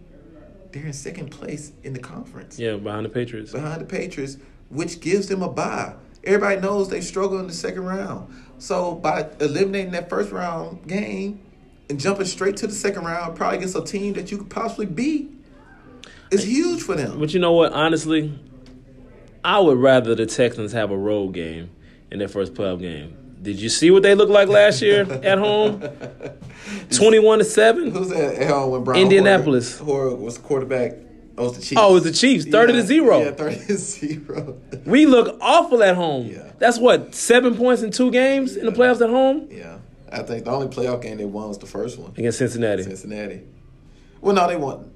they're in second place in the conference Yeah, behind the Patriots. behind the Patriots, which gives them a bye. Everybody knows they struggle in the second round. So by eliminating that first round game and jumping straight to the second round, probably against a team that you could possibly beat, is huge for them. But you know what? Honestly, I would rather the Texans have a road game in their first playoff game. Did you see what they looked like last year at home? *laughs* Twenty-one to seven. Who's that at home when Brown Indianapolis. Hoyer was quarterback? Oh, it's the Chiefs. Oh, it was the Chiefs, 30 to zero. Yeah, thirty to zero. *laughs* We look awful at home. Yeah. That's what seven points in two games in the playoffs at home yeah, I think the only playoff game they won was the first one. against Cincinnati. Cincinnati. Well, no, they won.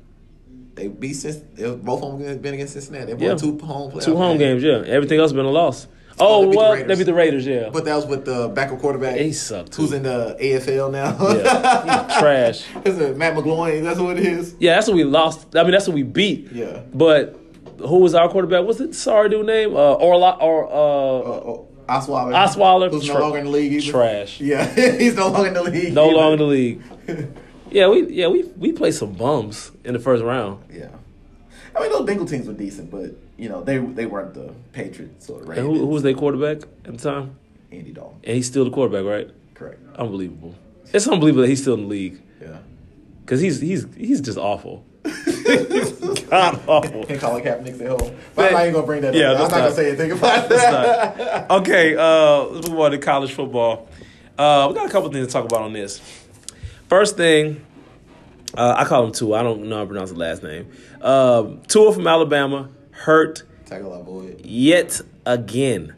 They beat Cincinnati. They, both of them been against Cincinnati. They Yeah. won two home playoff Two home games, yeah. Everything else been a loss. Oh, Oh, they beat the well, Raiders. they beat the Raiders, yeah. But that was with the backup quarterback. He sucked, too. Who's in the AFL now? yeah, he's *laughs* trash. Is it Matt McGloin? That's what it is. Yeah, that's what we lost. I mean, that's what we beat. Yeah. But who was our quarterback? What's it? Sorry, dude name? Uh, Orla or Uh, uh, oh, Osweiler. Osweiler. Who's Tra- no longer in the league. Either. Trash. Yeah, *laughs* he's no longer in the league. No either. longer in the league. *laughs* Yeah, we yeah we we played some bums in the first round. Yeah. I mean, those Bengal teams were decent, but you know they they weren't the Patriots or the And who, who was their quarterback at the time? Andy Dalton. And he's still the quarterback, right? Correct. Unbelievable. It's unbelievable that he's still in the league Yeah. because he's he's he's just awful. *laughs* *laughs* God awful. Can Colin Kaepernick at home? But I'm not even gonna bring that Yeah, up. I'm not, not. gonna say anything about that. not. *laughs* Okay, uh, let's move on to college football. Uh, we got a couple things to talk about on this. First thing, uh, I call him Tua. I don't know how to pronounce the last name. Um, Tua from Alabama hurt Tackle our boy. yet again.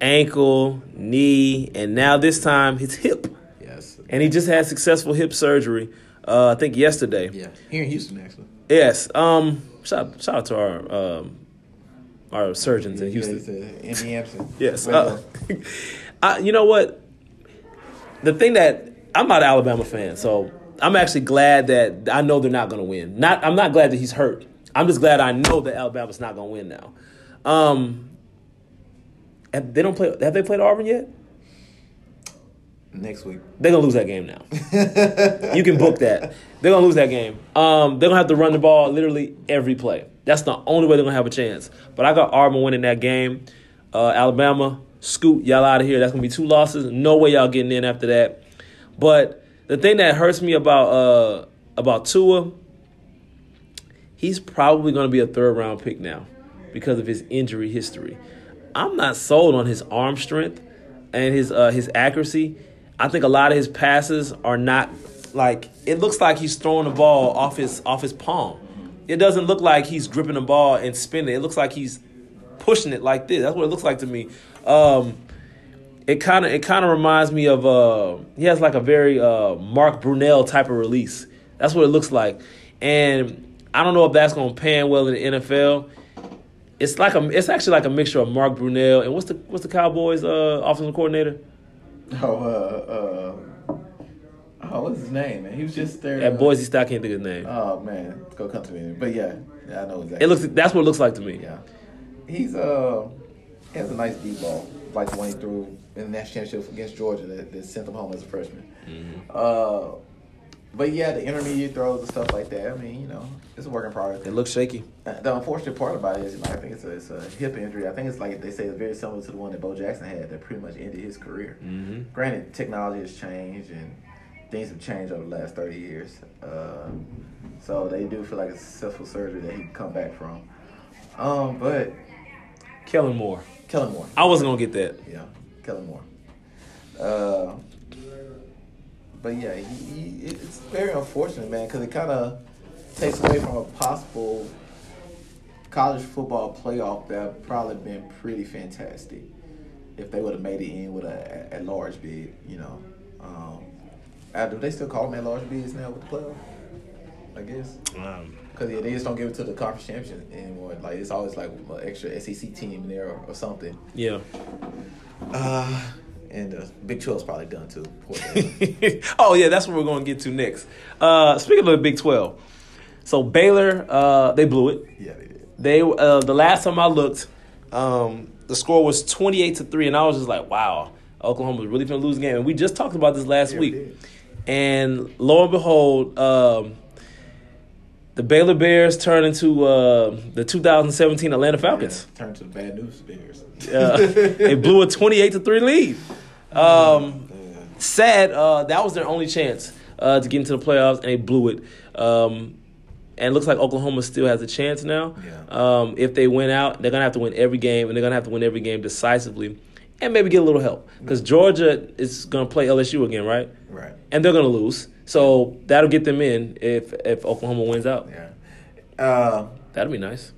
Ankle, knee, and now this time his hip. Yes. And he just had successful hip surgery. Uh, I think yesterday. Yeah. Here in Houston, actually. Yes. Um. Shout, shout out to our um, our surgeons in Houston. Yeah, Andy Hampton. Yes. Uh, *laughs* I, you know what? The thing that I'm not an Alabama fan, so I'm actually glad that I know they're not going to win. Not I'm not glad that he's hurt. I'm just glad I know that Alabama's not going to win now. Um, have, they don't play. Have they played Auburn yet? Next week. They're gonna lose that game now. *laughs* you can book that. They're gonna lose that game. Um, they're gonna have to run the ball literally every play. That's the only way they're gonna have a chance. But I got Auburn winning that game. Uh, Alabama, scoot y'all out of here. That's gonna be two losses. No way y'all getting in after that. But the thing that hurts me about uh, about Tua, he's probably gonna be a third round pick now because of his injury history. I'm not sold on his arm strength and his uh, his accuracy. I think a lot of his passes are not like it looks like he's throwing the ball off his off his palm. It doesn't look like he's gripping the ball and spinning. It looks like he's pushing it like this. That's what it looks like to me. Um, it kind of it kind of reminds me of uh, he has like a very uh, Mark Brunell type of release. That's what it looks like, and I don't know if that's going to pan well in the NFL. It's like a it's actually like a mixture of Mark Brunell and what's the what's the Cowboys uh, offensive coordinator Oh, uh, uh, oh, what's his name? Man, he was just there. at uh, Boise State. I can't think of his name. Oh man, it's gonna come to me. But yeah, yeah, I know exactly. It looks that's what it looks like to me. Yeah, he's uh, he has a nice deep ball, like the one he threw in the national championship against Georgia that, that sent him home as a freshman. Mm-hmm. Uh, but yeah, the intermediate throws and stuff like that. I mean, you know, it's a work in progress. It looks shaky. Uh, The unfortunate part about it is, you know, I think it's a, it's a hip injury. I think it's like they say it's very similar to the one that Bo Jackson had that pretty much ended his career. Mm-hmm. Granted, technology has changed and things have changed over the last 30 years. Uh, so they do feel like it's a successful surgery that he can come back from. Um, but Kellen Moore. Kellen Moore. I wasn't gonna get that. Yeah, Kellen Moore. Uh, but yeah, he, he, it's very unfortunate, man, because it kind of takes away from a possible college football playoff that probably been pretty fantastic if they would have made it in with a at large bid, you know. Um, uh, do they still call them at large bids now with the playoff? I guess. Um, Because yeah, they just don't give it to the conference champion anymore. Like it's always like an extra SEC team in there or, or something. yeah. Uh, and uh, Big 12's probably done too. Poor *laughs* oh yeah, that's what we're gonna get to next. Uh, speaking of the Big Twelve, so Baylor, uh, they blew it. yeah, they did. They uh, the last time I looked, um, the score was twenty eight to three, and I was just like, wow, Oklahoma was really gonna lose the game. And we just talked about this last Yeah, week, and lo and behold, um, the Baylor Bears turned into uh, the 2017 Atlanta Falcons. Yeah, turn to the bad news bears. Uh, *laughs* they blew a 28 to 3 lead. Um, sad. Uh, that was their only chance uh, to get into the playoffs, and they blew it. Um, and it looks like Oklahoma still has a chance now. Yeah. Um, if they win out, they're gonna have to win every game, and they're gonna have to win every game decisively, and maybe get a little help because Georgia is gonna play LSU again, right? Right. And they're gonna lose, so that'll get them in if if Oklahoma wins out. Yeah. Uh, That'll be nice.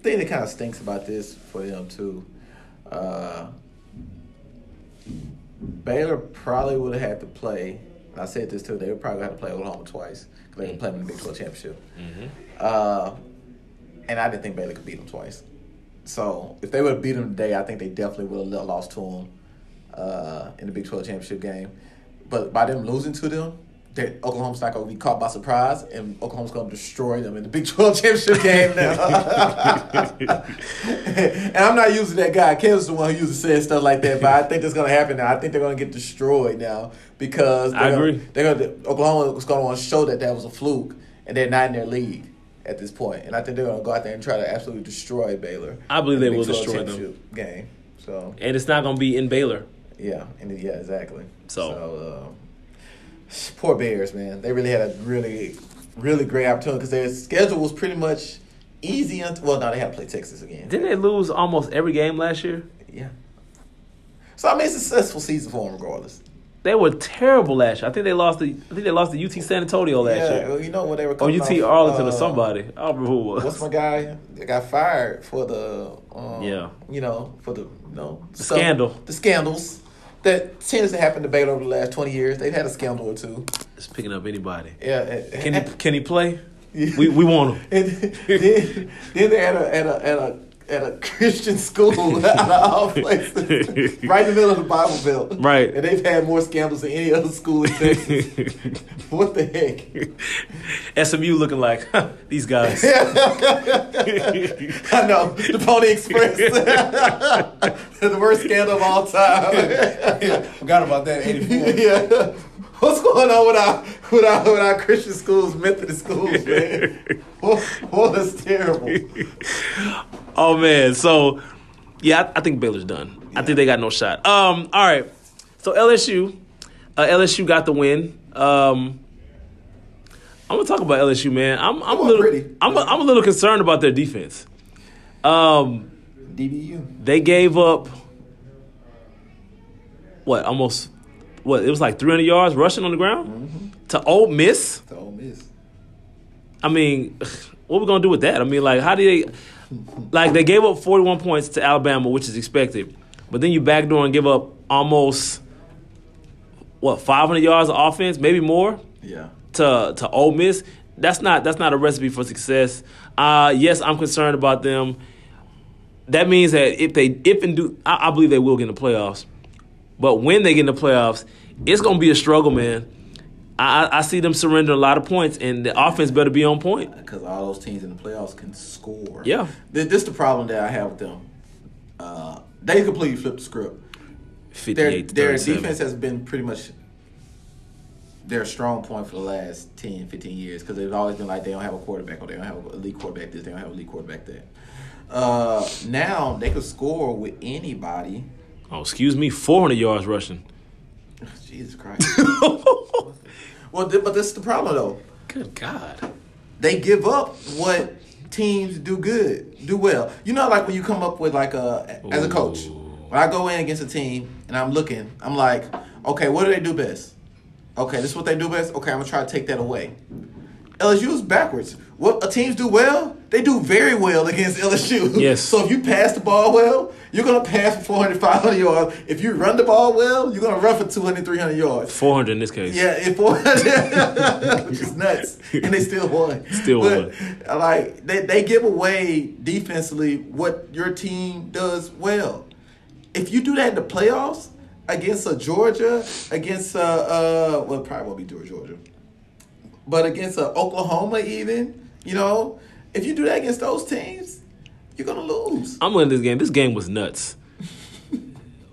thing that kind of stinks about this for them too. Uh, Baylor probably would have had to play. and I said this too. They would probably have to play Oklahoma twice because they can play them in the Big 12 championship. Uh, and I didn't think Baylor could beat them twice. So if they would have beat them today, I think they definitely would have lost to them uh, in the Big 12 championship game. But by them losing to them, that Oklahoma's not going to be caught by surprise, and Oklahoma's going to destroy them in the Big 12 *laughs* championship game now. *laughs* and I'm not using that guy. Kevin's the one who used to says stuff like that, but I think that's going to happen now. I think they're going to get destroyed now because I agree. Gonna, they're going to, Oklahoma was going to want to show that that was a fluke, and they're not in their league at this point. And I think they're going to go out there and try to absolutely destroy Baylor. I believe the they will Big 12 destroy them. Game. So And it's not gonna be in Baylor. yeah, and yeah, exactly. So- um, poor Bears, man. They really had a really, really great opportunity because their schedule was pretty much easy. Until, well, now they had to play Texas again. Didn't they lose almost every game last year? Yeah. So I mean, it's a successful season for them, regardless. They were terrible last year. I think they lost the. I think they lost the UT San Antonio last yeah, year. well, you know what they were. Or UT off, Arlington or uh, somebody. I don't remember who it was. What's my guy that got fired for the? Um, Yeah. You know, for the you know The scandal. The scandals that tends to happen to Baylor over the last twenty years. They've had a scandal or two. It's picking up anybody. Yeah. and- Can he? *laughs* Can he play? We we want him. *laughs* And then, then they had a, had a, had a, at a Christian school *laughs* out of all places, *laughs* right in the middle of the Bible Belt. Right. And they've had more scandals than any other school in Texas. *laughs* what the heck? SMU looking like these guys. I know the Pony Express, the worst scandal of all time. Forgot about that. 84. yeah. What's going on with our with our with our Christian schools, Methodist schools, *laughs* man? What, what is terrible? *laughs* Oh man, so yeah, I, I think Baylor's done. I think they got no shot. Um, all right, so LSU, uh, LSU got the win. Um, I'm gonna talk about LSU, man. I'm I'm a little pretty. I'm a, I'm a little concerned about their defense. Um, DBU. they gave up what almost what it was like 300 yards rushing on the ground to Ole Miss. To Ole Miss. I mean, *sighs* what we gonna do with that? I mean, like, how do they? *laughs* Like, they gave up 41 points to Alabama, which is expected, but then you backdoor and give up almost what 500 yards of offense, maybe more Yeah. to to Ole Miss. That's not that's not a recipe for success. Uh, yes, I'm concerned about them. That means that if they if and do, I, I believe they will get in the playoffs. But when they get in the playoffs, it's gonna be a struggle, man. I, I- see them surrender a lot of points, and the offense better be on point. Because all those teams in the playoffs can score. Yeah. Th- This is the problem that I have with them. Uh, they completely flipped the script. Their, 58 to their defense has been pretty much their strong point for the last 10, 15 years because they've always been like they don't have a quarterback or they don't have a elite quarterback this, they don't have a elite quarterback that. Uh, now they could score with anybody. Oh, excuse me, 400 yards rushing. *laughs* Jesus Christ. *laughs* well, th- but this is the problem though. Good God. they give up what teams do good, do well. You know, like when you come up with like a as a coach. Ooh. When I go in against a team and I'm looking, I'm like, okay, what do they do best? Okay, this is what they do best. Okay, I'm gonna try to take that away. LSU is backwards. What uh, teams do well, they do very well against LSU. Yes. *laughs* So if you pass the ball well, you're gonna pass for 400, 500 yards. If you run the ball well, you're gonna run for 200, 300 yards. 400 in this case. Yeah, if *laughs* which is nuts, and they still won. Still but, won. Like they, they give away defensively what your team does well. If you do that in the playoffs against a Georgia, against uh, uh well probably won't be Georgia, but against a Oklahoma even, you know, if you do that against those teams, you're gonna lose. I'm winning this game. This game was nuts.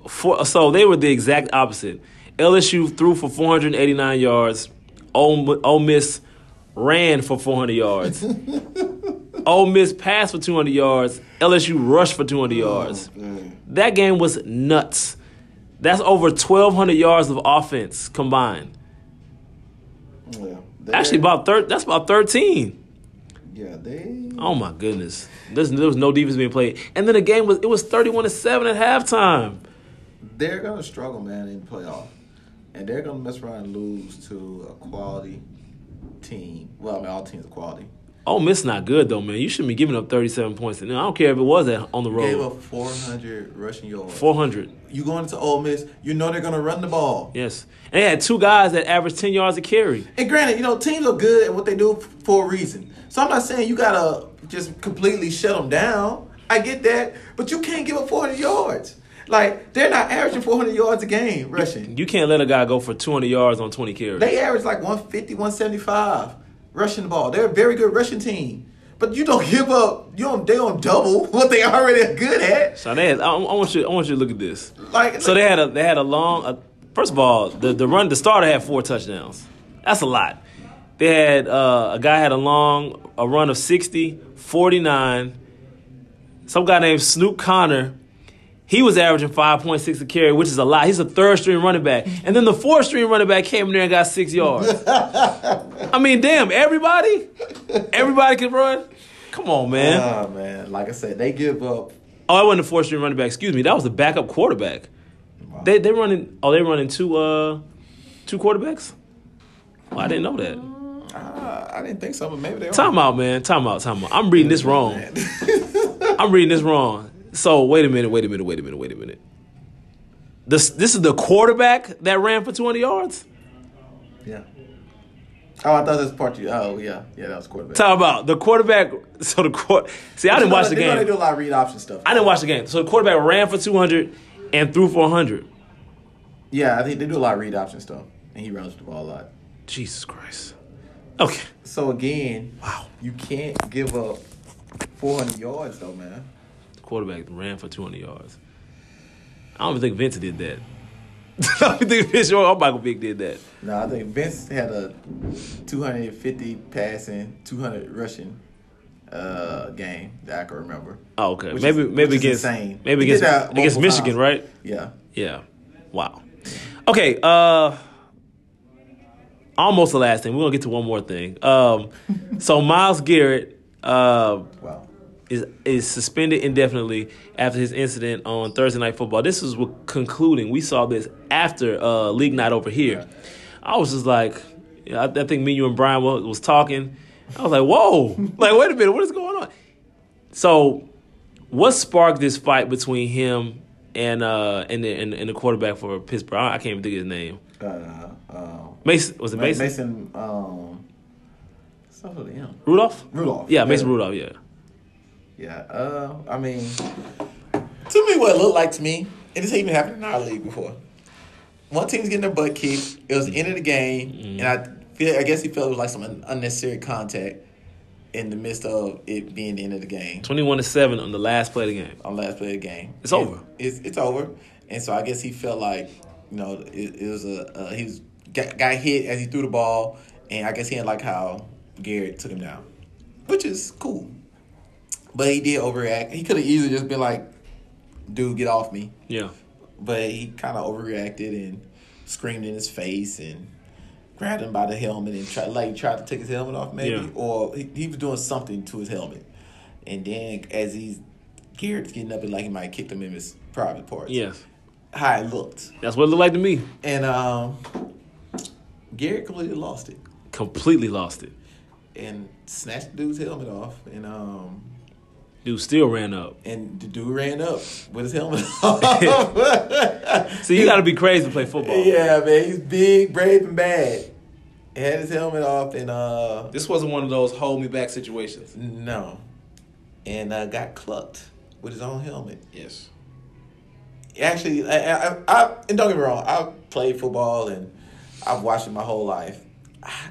For, so they were the exact opposite. LSU threw for 489 yards. Ole, Ole Miss ran for 400 yards. *laughs* Ole Miss passed for 200 yards. LSU rushed for 200 yards. That game was nuts. That's over 1,200 yards of offense combined. Yeah, Actually, about thir- that's about 13. yeah they Oh my goodness. There's, there was no defense being played. And then the game was it was 31 to 7 at halftime. they're gonna struggle, man, in the playoff, and they're gonna mess around and lose to a quality team. Well, I mean, all teams are quality. Ole Miss not good though, man. You shouldn't be giving up 37 points. And I don't care if it was at, on the Gave road. up 400 rushing yards. 400. You going to Ole Miss, you know they're gonna run the ball. Yes. And they had two guys that averaged 10 yards a carry. And granted, you know teams are good at what they do for a reason. So I'm not saying you gotta just completely shut them down. I get that, but you can't give up 400 yards. Like they're not averaging 400 yards a game rushing. You can't let a guy go for 200 yards on 20 carries. They average like 150, 175 rushing the ball. They're a very good rushing team. But you don't *laughs* give up. You don't. They don't double *laughs* what they already are good at. so they had, I, I want you I want you to look at this. Like So they had a they had a long uh, first of all, the the run the starter had four touchdowns. That's a lot. They had uh, a guy had a long a run of 60, 49. Some guy named Snoop Conner He was averaging 5.6 a carry, which is a lot. He's a third string running back. And then the fourth string running back came in there and got six yards. *laughs* I mean, damn, everybody? Everybody can run? Come on, man. Ah, man. Like I said, they give up. Oh, I wasn't a fourth string running back. Excuse me. That was a backup quarterback. They they running oh they running two uh two quarterbacks? Oh, I didn't know that. Ah, I didn't think so, but maybe they. Time out, man. Time out. Time out. I'm reading this wrong. *laughs* I'm reading this wrong. So wait a minute. Wait a minute. Wait a minute. Wait a minute. This this is the quarterback that ran for twenty yards. Yeah. Oh, I thought this was part you. Oh, yeah, yeah, that was quarterback. Talk about the quarterback. *laughs* So the court. See, I didn't watch the game. They do a lot of read option stuff. I didn't watch the game. So the quarterback ran for 200 and threw for 100. Yeah, I think they do a lot of read option stuff, and he runs the ball a lot. Jesus Christ. Okay. So again, Wow. you can't give up 400 yards though, man. Quarterback ran for 200 yards. I don't even think Vince did that. *laughs* I don't think Vince or Michael Vick did that. No, I think Vince had a 250 passing, 200 rushing uh, game that I can remember. Oh, okay. Which maybe is- maybe against insane. maybe He against against Michigan, times. right? Yeah. Yeah. Wow. Okay. Uh, almost the last thing. We're gonna get to one more thing. Um, so Myles Garrett uh, Wow. Is is suspended indefinitely after his incident on Thursday Night Football. This is what concluding. We saw this after uh, league night over here. I was just like, I, I think me, you, and Brian was, was talking. I was like, whoa, *laughs* like wait a minute, what is going on? So, what sparked this fight between him and uh and the and, and the quarterback for Pittsburgh? I, I can't even think of his name. Uh, uh, Mason was it Mason. Mason, um, something with him. Rudolph? Rudolph. Yeah, Mason Rudolph. Yeah. Yeah. Uh, I mean, to me, what it looked like to me, and this even happened in our league before. One team's getting their butt kicked. It was the end of the game, Mm-hmm. and I feel, I guess he felt it was like some unnecessary contact in the midst of it being the end of the game. Twenty-one to seven on the last play of the game. on last play of the game. It's And over. It's it's over, and so I guess he felt like you know it, it was a uh, he was got, got hit as he threw the ball, and I guess he didn't like how Garrett took him down, which is cool. But he did overreact. He could have easily just been like, "Dude, get off me," Yeah. but he kind of overreacted and screamed in his face and grabbed him by the helmet and tried like tried to take his helmet off maybe Yeah. or he, he was doing something to his helmet and then as he's Garrett's getting up and like he might kick him in his private parts Yes. how it looked That's what it looked like to me. and um Garrett completely lost it Completely lost it. and snatched the dude's helmet off and um Dude still ran up. and the dude ran up with his helmet *laughs* off *laughs* See, you got to be crazy to play football. Yeah, man, he's big, brave, and bad. He had his helmet off and uh This wasn't one of those hold me back situations. no, and uh, got clucked with his own helmet. Yes. Actually, I, I, I and don't get me wrong, I played football and I've watched it my whole life, I,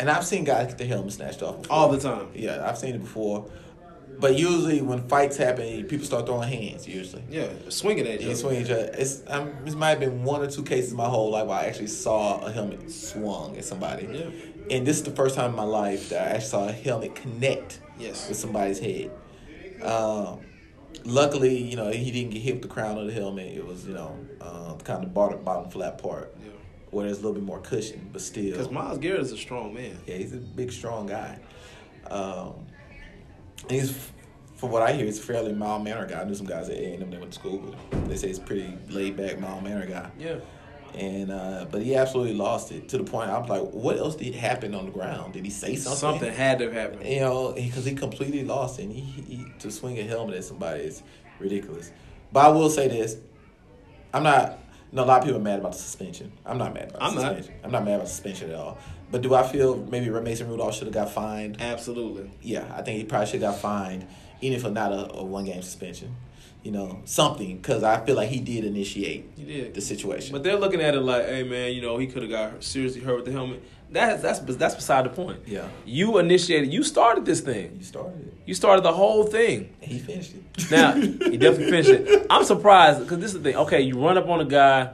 and I've seen guys get their helmet snatched off before. All the time. Yeah, I've seen it before. But usually, when fights happen, people start throwing hands. Usually, Yeah, swinging at Yeah, you. swing each other. It's um, this might have been one or two cases in my whole life where I actually saw a helmet swung at somebody. Yeah. And this is the first time in my life that I actually saw a helmet connect Yes. with somebody's head. Um, luckily, you know, he didn't get hit with the crown of the helmet. It was, you know, uh, kind of bottom, bottom flat part Yeah. where there's a little bit more cushion, but still. Because Myles Garrett is a strong man. Yeah, he's a big, strong guy. Um, he's, from what I hear, he's a fairly mild mannered guy. I knew some guys at A and M that went to school with him. They say he's a pretty laid back, mild mannered guy. Yeah. And uh, but he absolutely lost it to the point I'm like, what else did happen on the ground? Did he say something? Something had to have happened. You know, because he completely lost it. And he, he to swing a helmet at somebody is ridiculous. But I will say this: I'm not. No, a lot of people are mad about the suspension. I'm not mad about I'm the not. I'm not mad about suspension at all. But do I feel maybe Mason Rudolph should have got fined? Absolutely. Yeah, I think he probably should have got fined, even if not a, a one game suspension. You know, something because I feel like he did initiate He did. the situation. But they're looking at it like, hey man, you know, he could have got seriously hurt with the helmet. That's that's that's beside the point. yeah, You initiated. You started this thing. he started it. You started the whole thing. And he finished it. Now he definitely finished it. *laughs* I'm surprised because this is the thing. Okay, you run up on a guy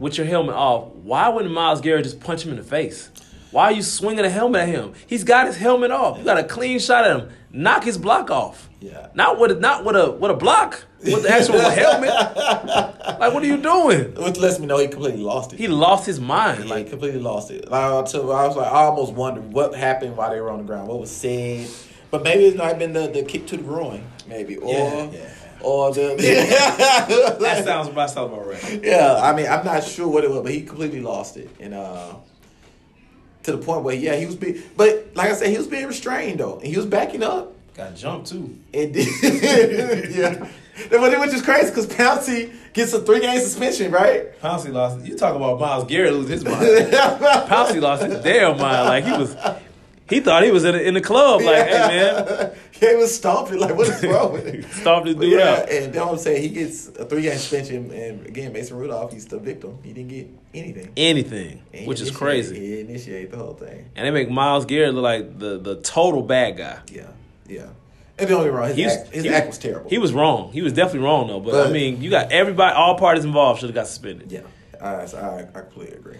with your helmet off. Why wouldn't Myles Garrett just punch him in the face? Why are you swinging a helmet at him? He's got his helmet off. You got a clean shot at him. Knock his block off. Yeah. Not with a, not with a with a block with the actual *laughs* helmet. Like what are you doing? Which lets me know he completely lost it. He lost his mind. like Like completely lost it. Like, I was like, I almost wondered what happened while they were on the ground, what was said. But maybe it might have been the, the kick to the groin, maybe, or Yeah, yeah. Or the *laughs* That sounds about sounds about right. yeah. I mean, I'm not sure what it was, but he completely lost it, and uh, to the point where yeah, he was being. But like I said, he was being restrained though, and he was backing up. Got jumped too. And did *laughs* yeah, but it was just crazy because Pouncey gets a three game suspension, right? Pouncey lost. You talk about Myles Garrett lose his mind. *laughs* Pouncey lost his damn mind. Like he was, he thought he was in the, in the club. Like, hey man, *laughs* he was stomping. Like, what is wrong with it? stomped this But dude yeah, out. and then I'm saying he gets a three game suspension, and again, Mason Rudolph, he's the victim. He didn't get anything, Anything, And which is crazy. He initiated the whole thing. And they make Myles Garrett look like the the total bad guy. Yeah, yeah. And don't get me wrong, his, He was- act, his he- act was terrible. He was wrong. He was definitely wrong though. But, I mean, you got everybody, all parties involved should have got suspended. yeah, I, I, I completely agree.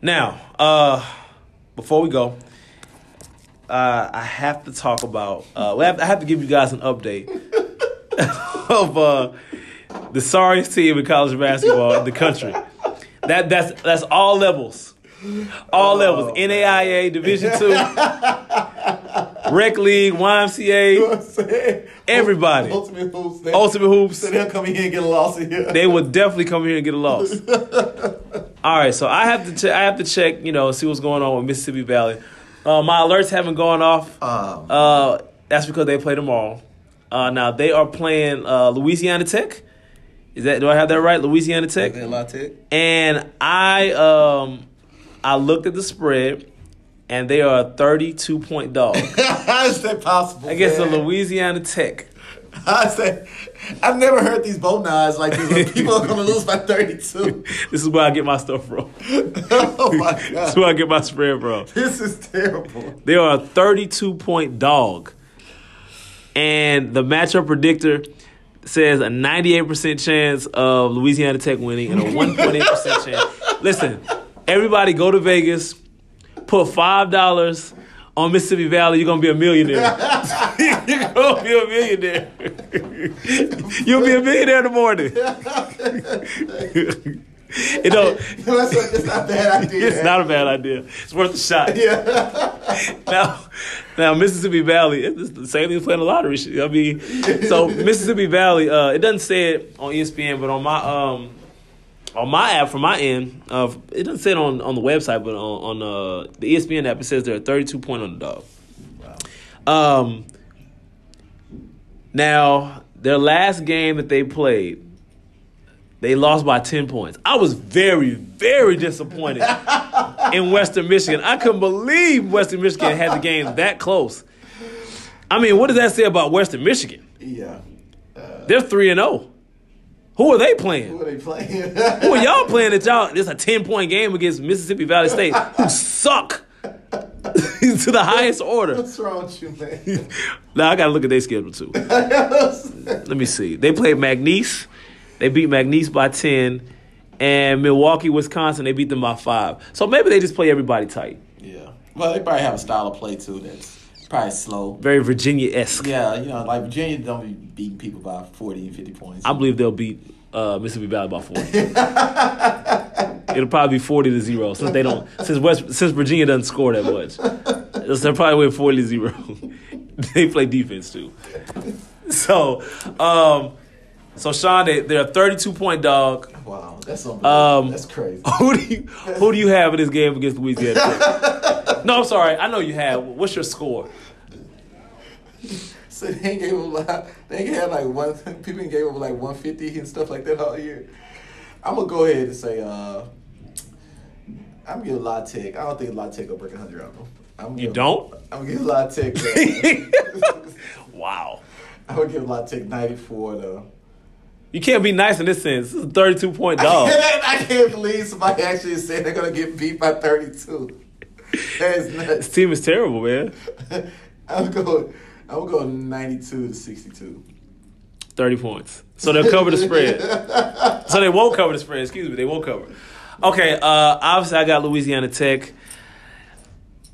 Now, uh, before we go, uh, I have to talk about. Uh, we have, I have to give you guys an update *laughs* of uh, the sorriest team in college basketball in the country. That that's that's all levels, all levels. NAIA, Division Two, *laughs* Rec League, You know YMCA, I'm saying? Everybody. Ultimate hoops. They, Ultimate Hoops. So they'll come here and get a loss in here. they will definitely come here and get a loss. *laughs* All right, so I have to che- I have to check, you know, see what's going on with Mississippi Valley. Uh, my alerts haven't gone off. Um, Uh, that's because they play tomorrow. Uh, now they are playing uh, Louisiana Tech. Is that do I have that right? Louisiana Tech. And I um I looked at the spread, and they are a thirty-two point dog How *laughs* is that possible? against the man? Louisiana Tech. *laughs* I said, I've never heard these bow knives like this. People are going to lose by 32. *laughs* This is where I get my stuff from. *laughs* oh my God. This is where I get my spread from. This is terrible. They are a 32 point dog. And the matchup predictor says a 98% chance of Louisiana Tech winning and a 1.8% chance. Listen, everybody go to Vegas, put $5 on Mississippi Valley, you're going to be a millionaire. *laughs* you're going to be a millionaire. *laughs* You'll be a millionaire in the morning. *laughs* you know, that's not a bad idea. it's not a bad idea. It's worth a shot. Yeah. now, now Mississippi Valley, it's the same thing as playing the lottery. I mean, so Mississippi Valley, uh, it doesn't say it on ESPN, but on my um, on my app from my end, uh, it doesn't say it on, on the website, but on, on uh, the ESPN app, it says they're a 32 point underdog. Um, now their last game that they played, they lost by 10 points. I was very, very disappointed *laughs* in Western Michigan. I couldn't believe Western Michigan had the game that close. I mean, what does that say about Western Michigan? Yeah. They're 3 and 0. Who are they playing? Who are they playing? Who are y'all playing that y'all? It's a 10 point game against Mississippi Valley State, *laughs* who suck *laughs* to the highest order. What's wrong with you, man? *laughs* Now I gotta look at their schedule too. Let me see. They played McNeese. They beat McNeese by ten, and Milwaukee, Wisconsin. They beat them by five. So maybe they just play everybody tight. yeah. Well, they probably have a style of play, too, that's probably slow. Very Virginia esque. Yeah, you know, like Virginia don't be beating people by 40 and 50 points. I believe they'll beat uh, Mississippi Valley by forty. *laughs* It'll probably be forty to zero since they don't since West since Virginia doesn't score that much. So they'll probably win forty to zero. *laughs* they play defense too. So, um, so Sean, they, they're a thirty-two point dog. wow, that's unbelievable. Um, that's crazy. Who do you who do you have in this game against Louisiana? *laughs* *laughs* No, I'm sorry. I know you have. What's your score? So they ain't gave him like they ain't had like one *laughs* people gave him like one fifty and stuff like that all year. I'm gonna go ahead and say uh I'm gonna La Tech. I don't think La Tech will break hundred them. I'm You give- don't? I'm gonna give La Tech. Uh, *laughs* Wow. I'm gonna give La Tech ninety four though. You can't be nice in this sense. This is a 32 point dog. I can't believe somebody actually said they're gonna get beat by thirty two. That is This team is terrible, man. *laughs* I'm going. I'm going ninety two to sixty two. 30 points. So they'll cover the spread. *laughs* So they won't cover the spread. Excuse me. They won't cover. Okay. Uh, obviously, I got Louisiana Tech.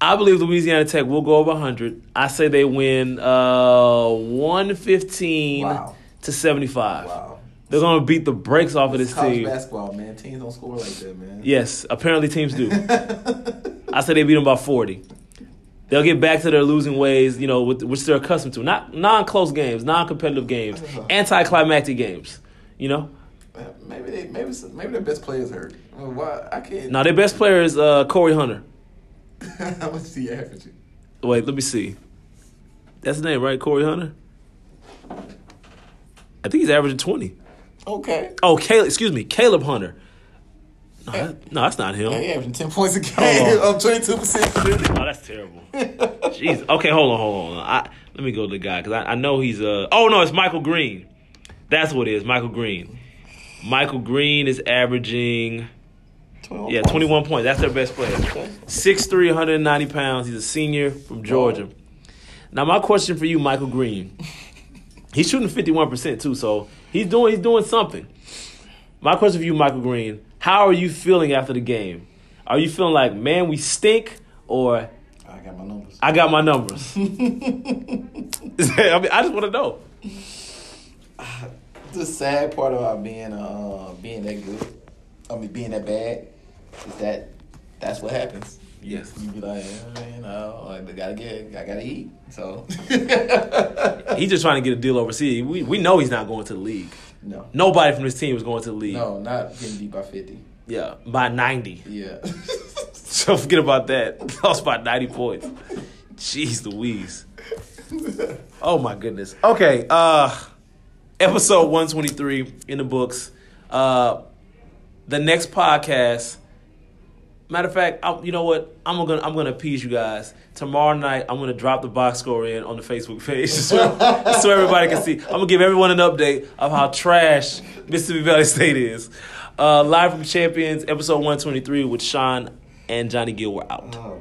I believe Louisiana Tech will go over 100. I say they win uh, 115 Wow. to 75. Wow. They're going to beat the brakes off of this College team. basketball, man. Teams don't score like that, man. Yes, apparently teams do. *laughs* I say they beat them by 40. They'll get back to their losing ways, you know, with, which they're accustomed to. Not non-close games, non-competitive games, anticlimactic games. You know. Uh, Maybe they, maybe maybe their best players hurt. Well, why I can't. Now their best player is uh, Corey Hunter. *laughs* How much is he averaging? Wait, let me see. That's his name, right? Corey Hunter. I think he's averaging twenty. Okay. Oh, Caleb. Excuse me, Caleb Hunter. No, that- no that's not him. Yeah, he averaging ten points a game. I'm twenty two percent. *laughs* Oh, that's terrible. Jeez. Okay, hold on, hold on. I, let me go to the guy because I, I know he's uh. Oh no, it's Michael Green. That's what it is. Michael Green. Michael Green is averaging yeah twenty one points. That's their best player. Okay. 6'3", 190 pounds. He's a senior from Georgia. Now my question for you, Michael Green. He's shooting fifty one percent too, so he's doing he's doing something. My question for you, Michael Green. How are you feeling after the game? Are you feeling like, man, we stink, or I got my numbers. I got my numbers? *laughs* *laughs* I mean, I just want to know. The sad part about being uh being that good, I mean being that bad, is that that's what happens. Yes. You be like, you know, like, I gotta get, I gotta eat. So *laughs* He's just trying to get a deal overseas. We we know he's not going to the league. no, Nobody from his team was going to the league. no, not getting beat by fifty. Yeah, by ninety. Yeah. *laughs* So forget about that. *laughs* Lost by 90 points. Jeez Louise. Oh my goodness. Okay, uh episode 123 in the books. Uh the next podcast Matter of fact, I'm, you know what? I'm gonna I'm gonna appease you guys. Tomorrow night, I'm gonna drop the box score in on the Facebook page *laughs* so, so everybody can see. I'm gonna give everyone an update of how trash Mississippi Valley State is. Uh, live from Champions, episode 123 with Sean and Johnny Gill were out. Oh.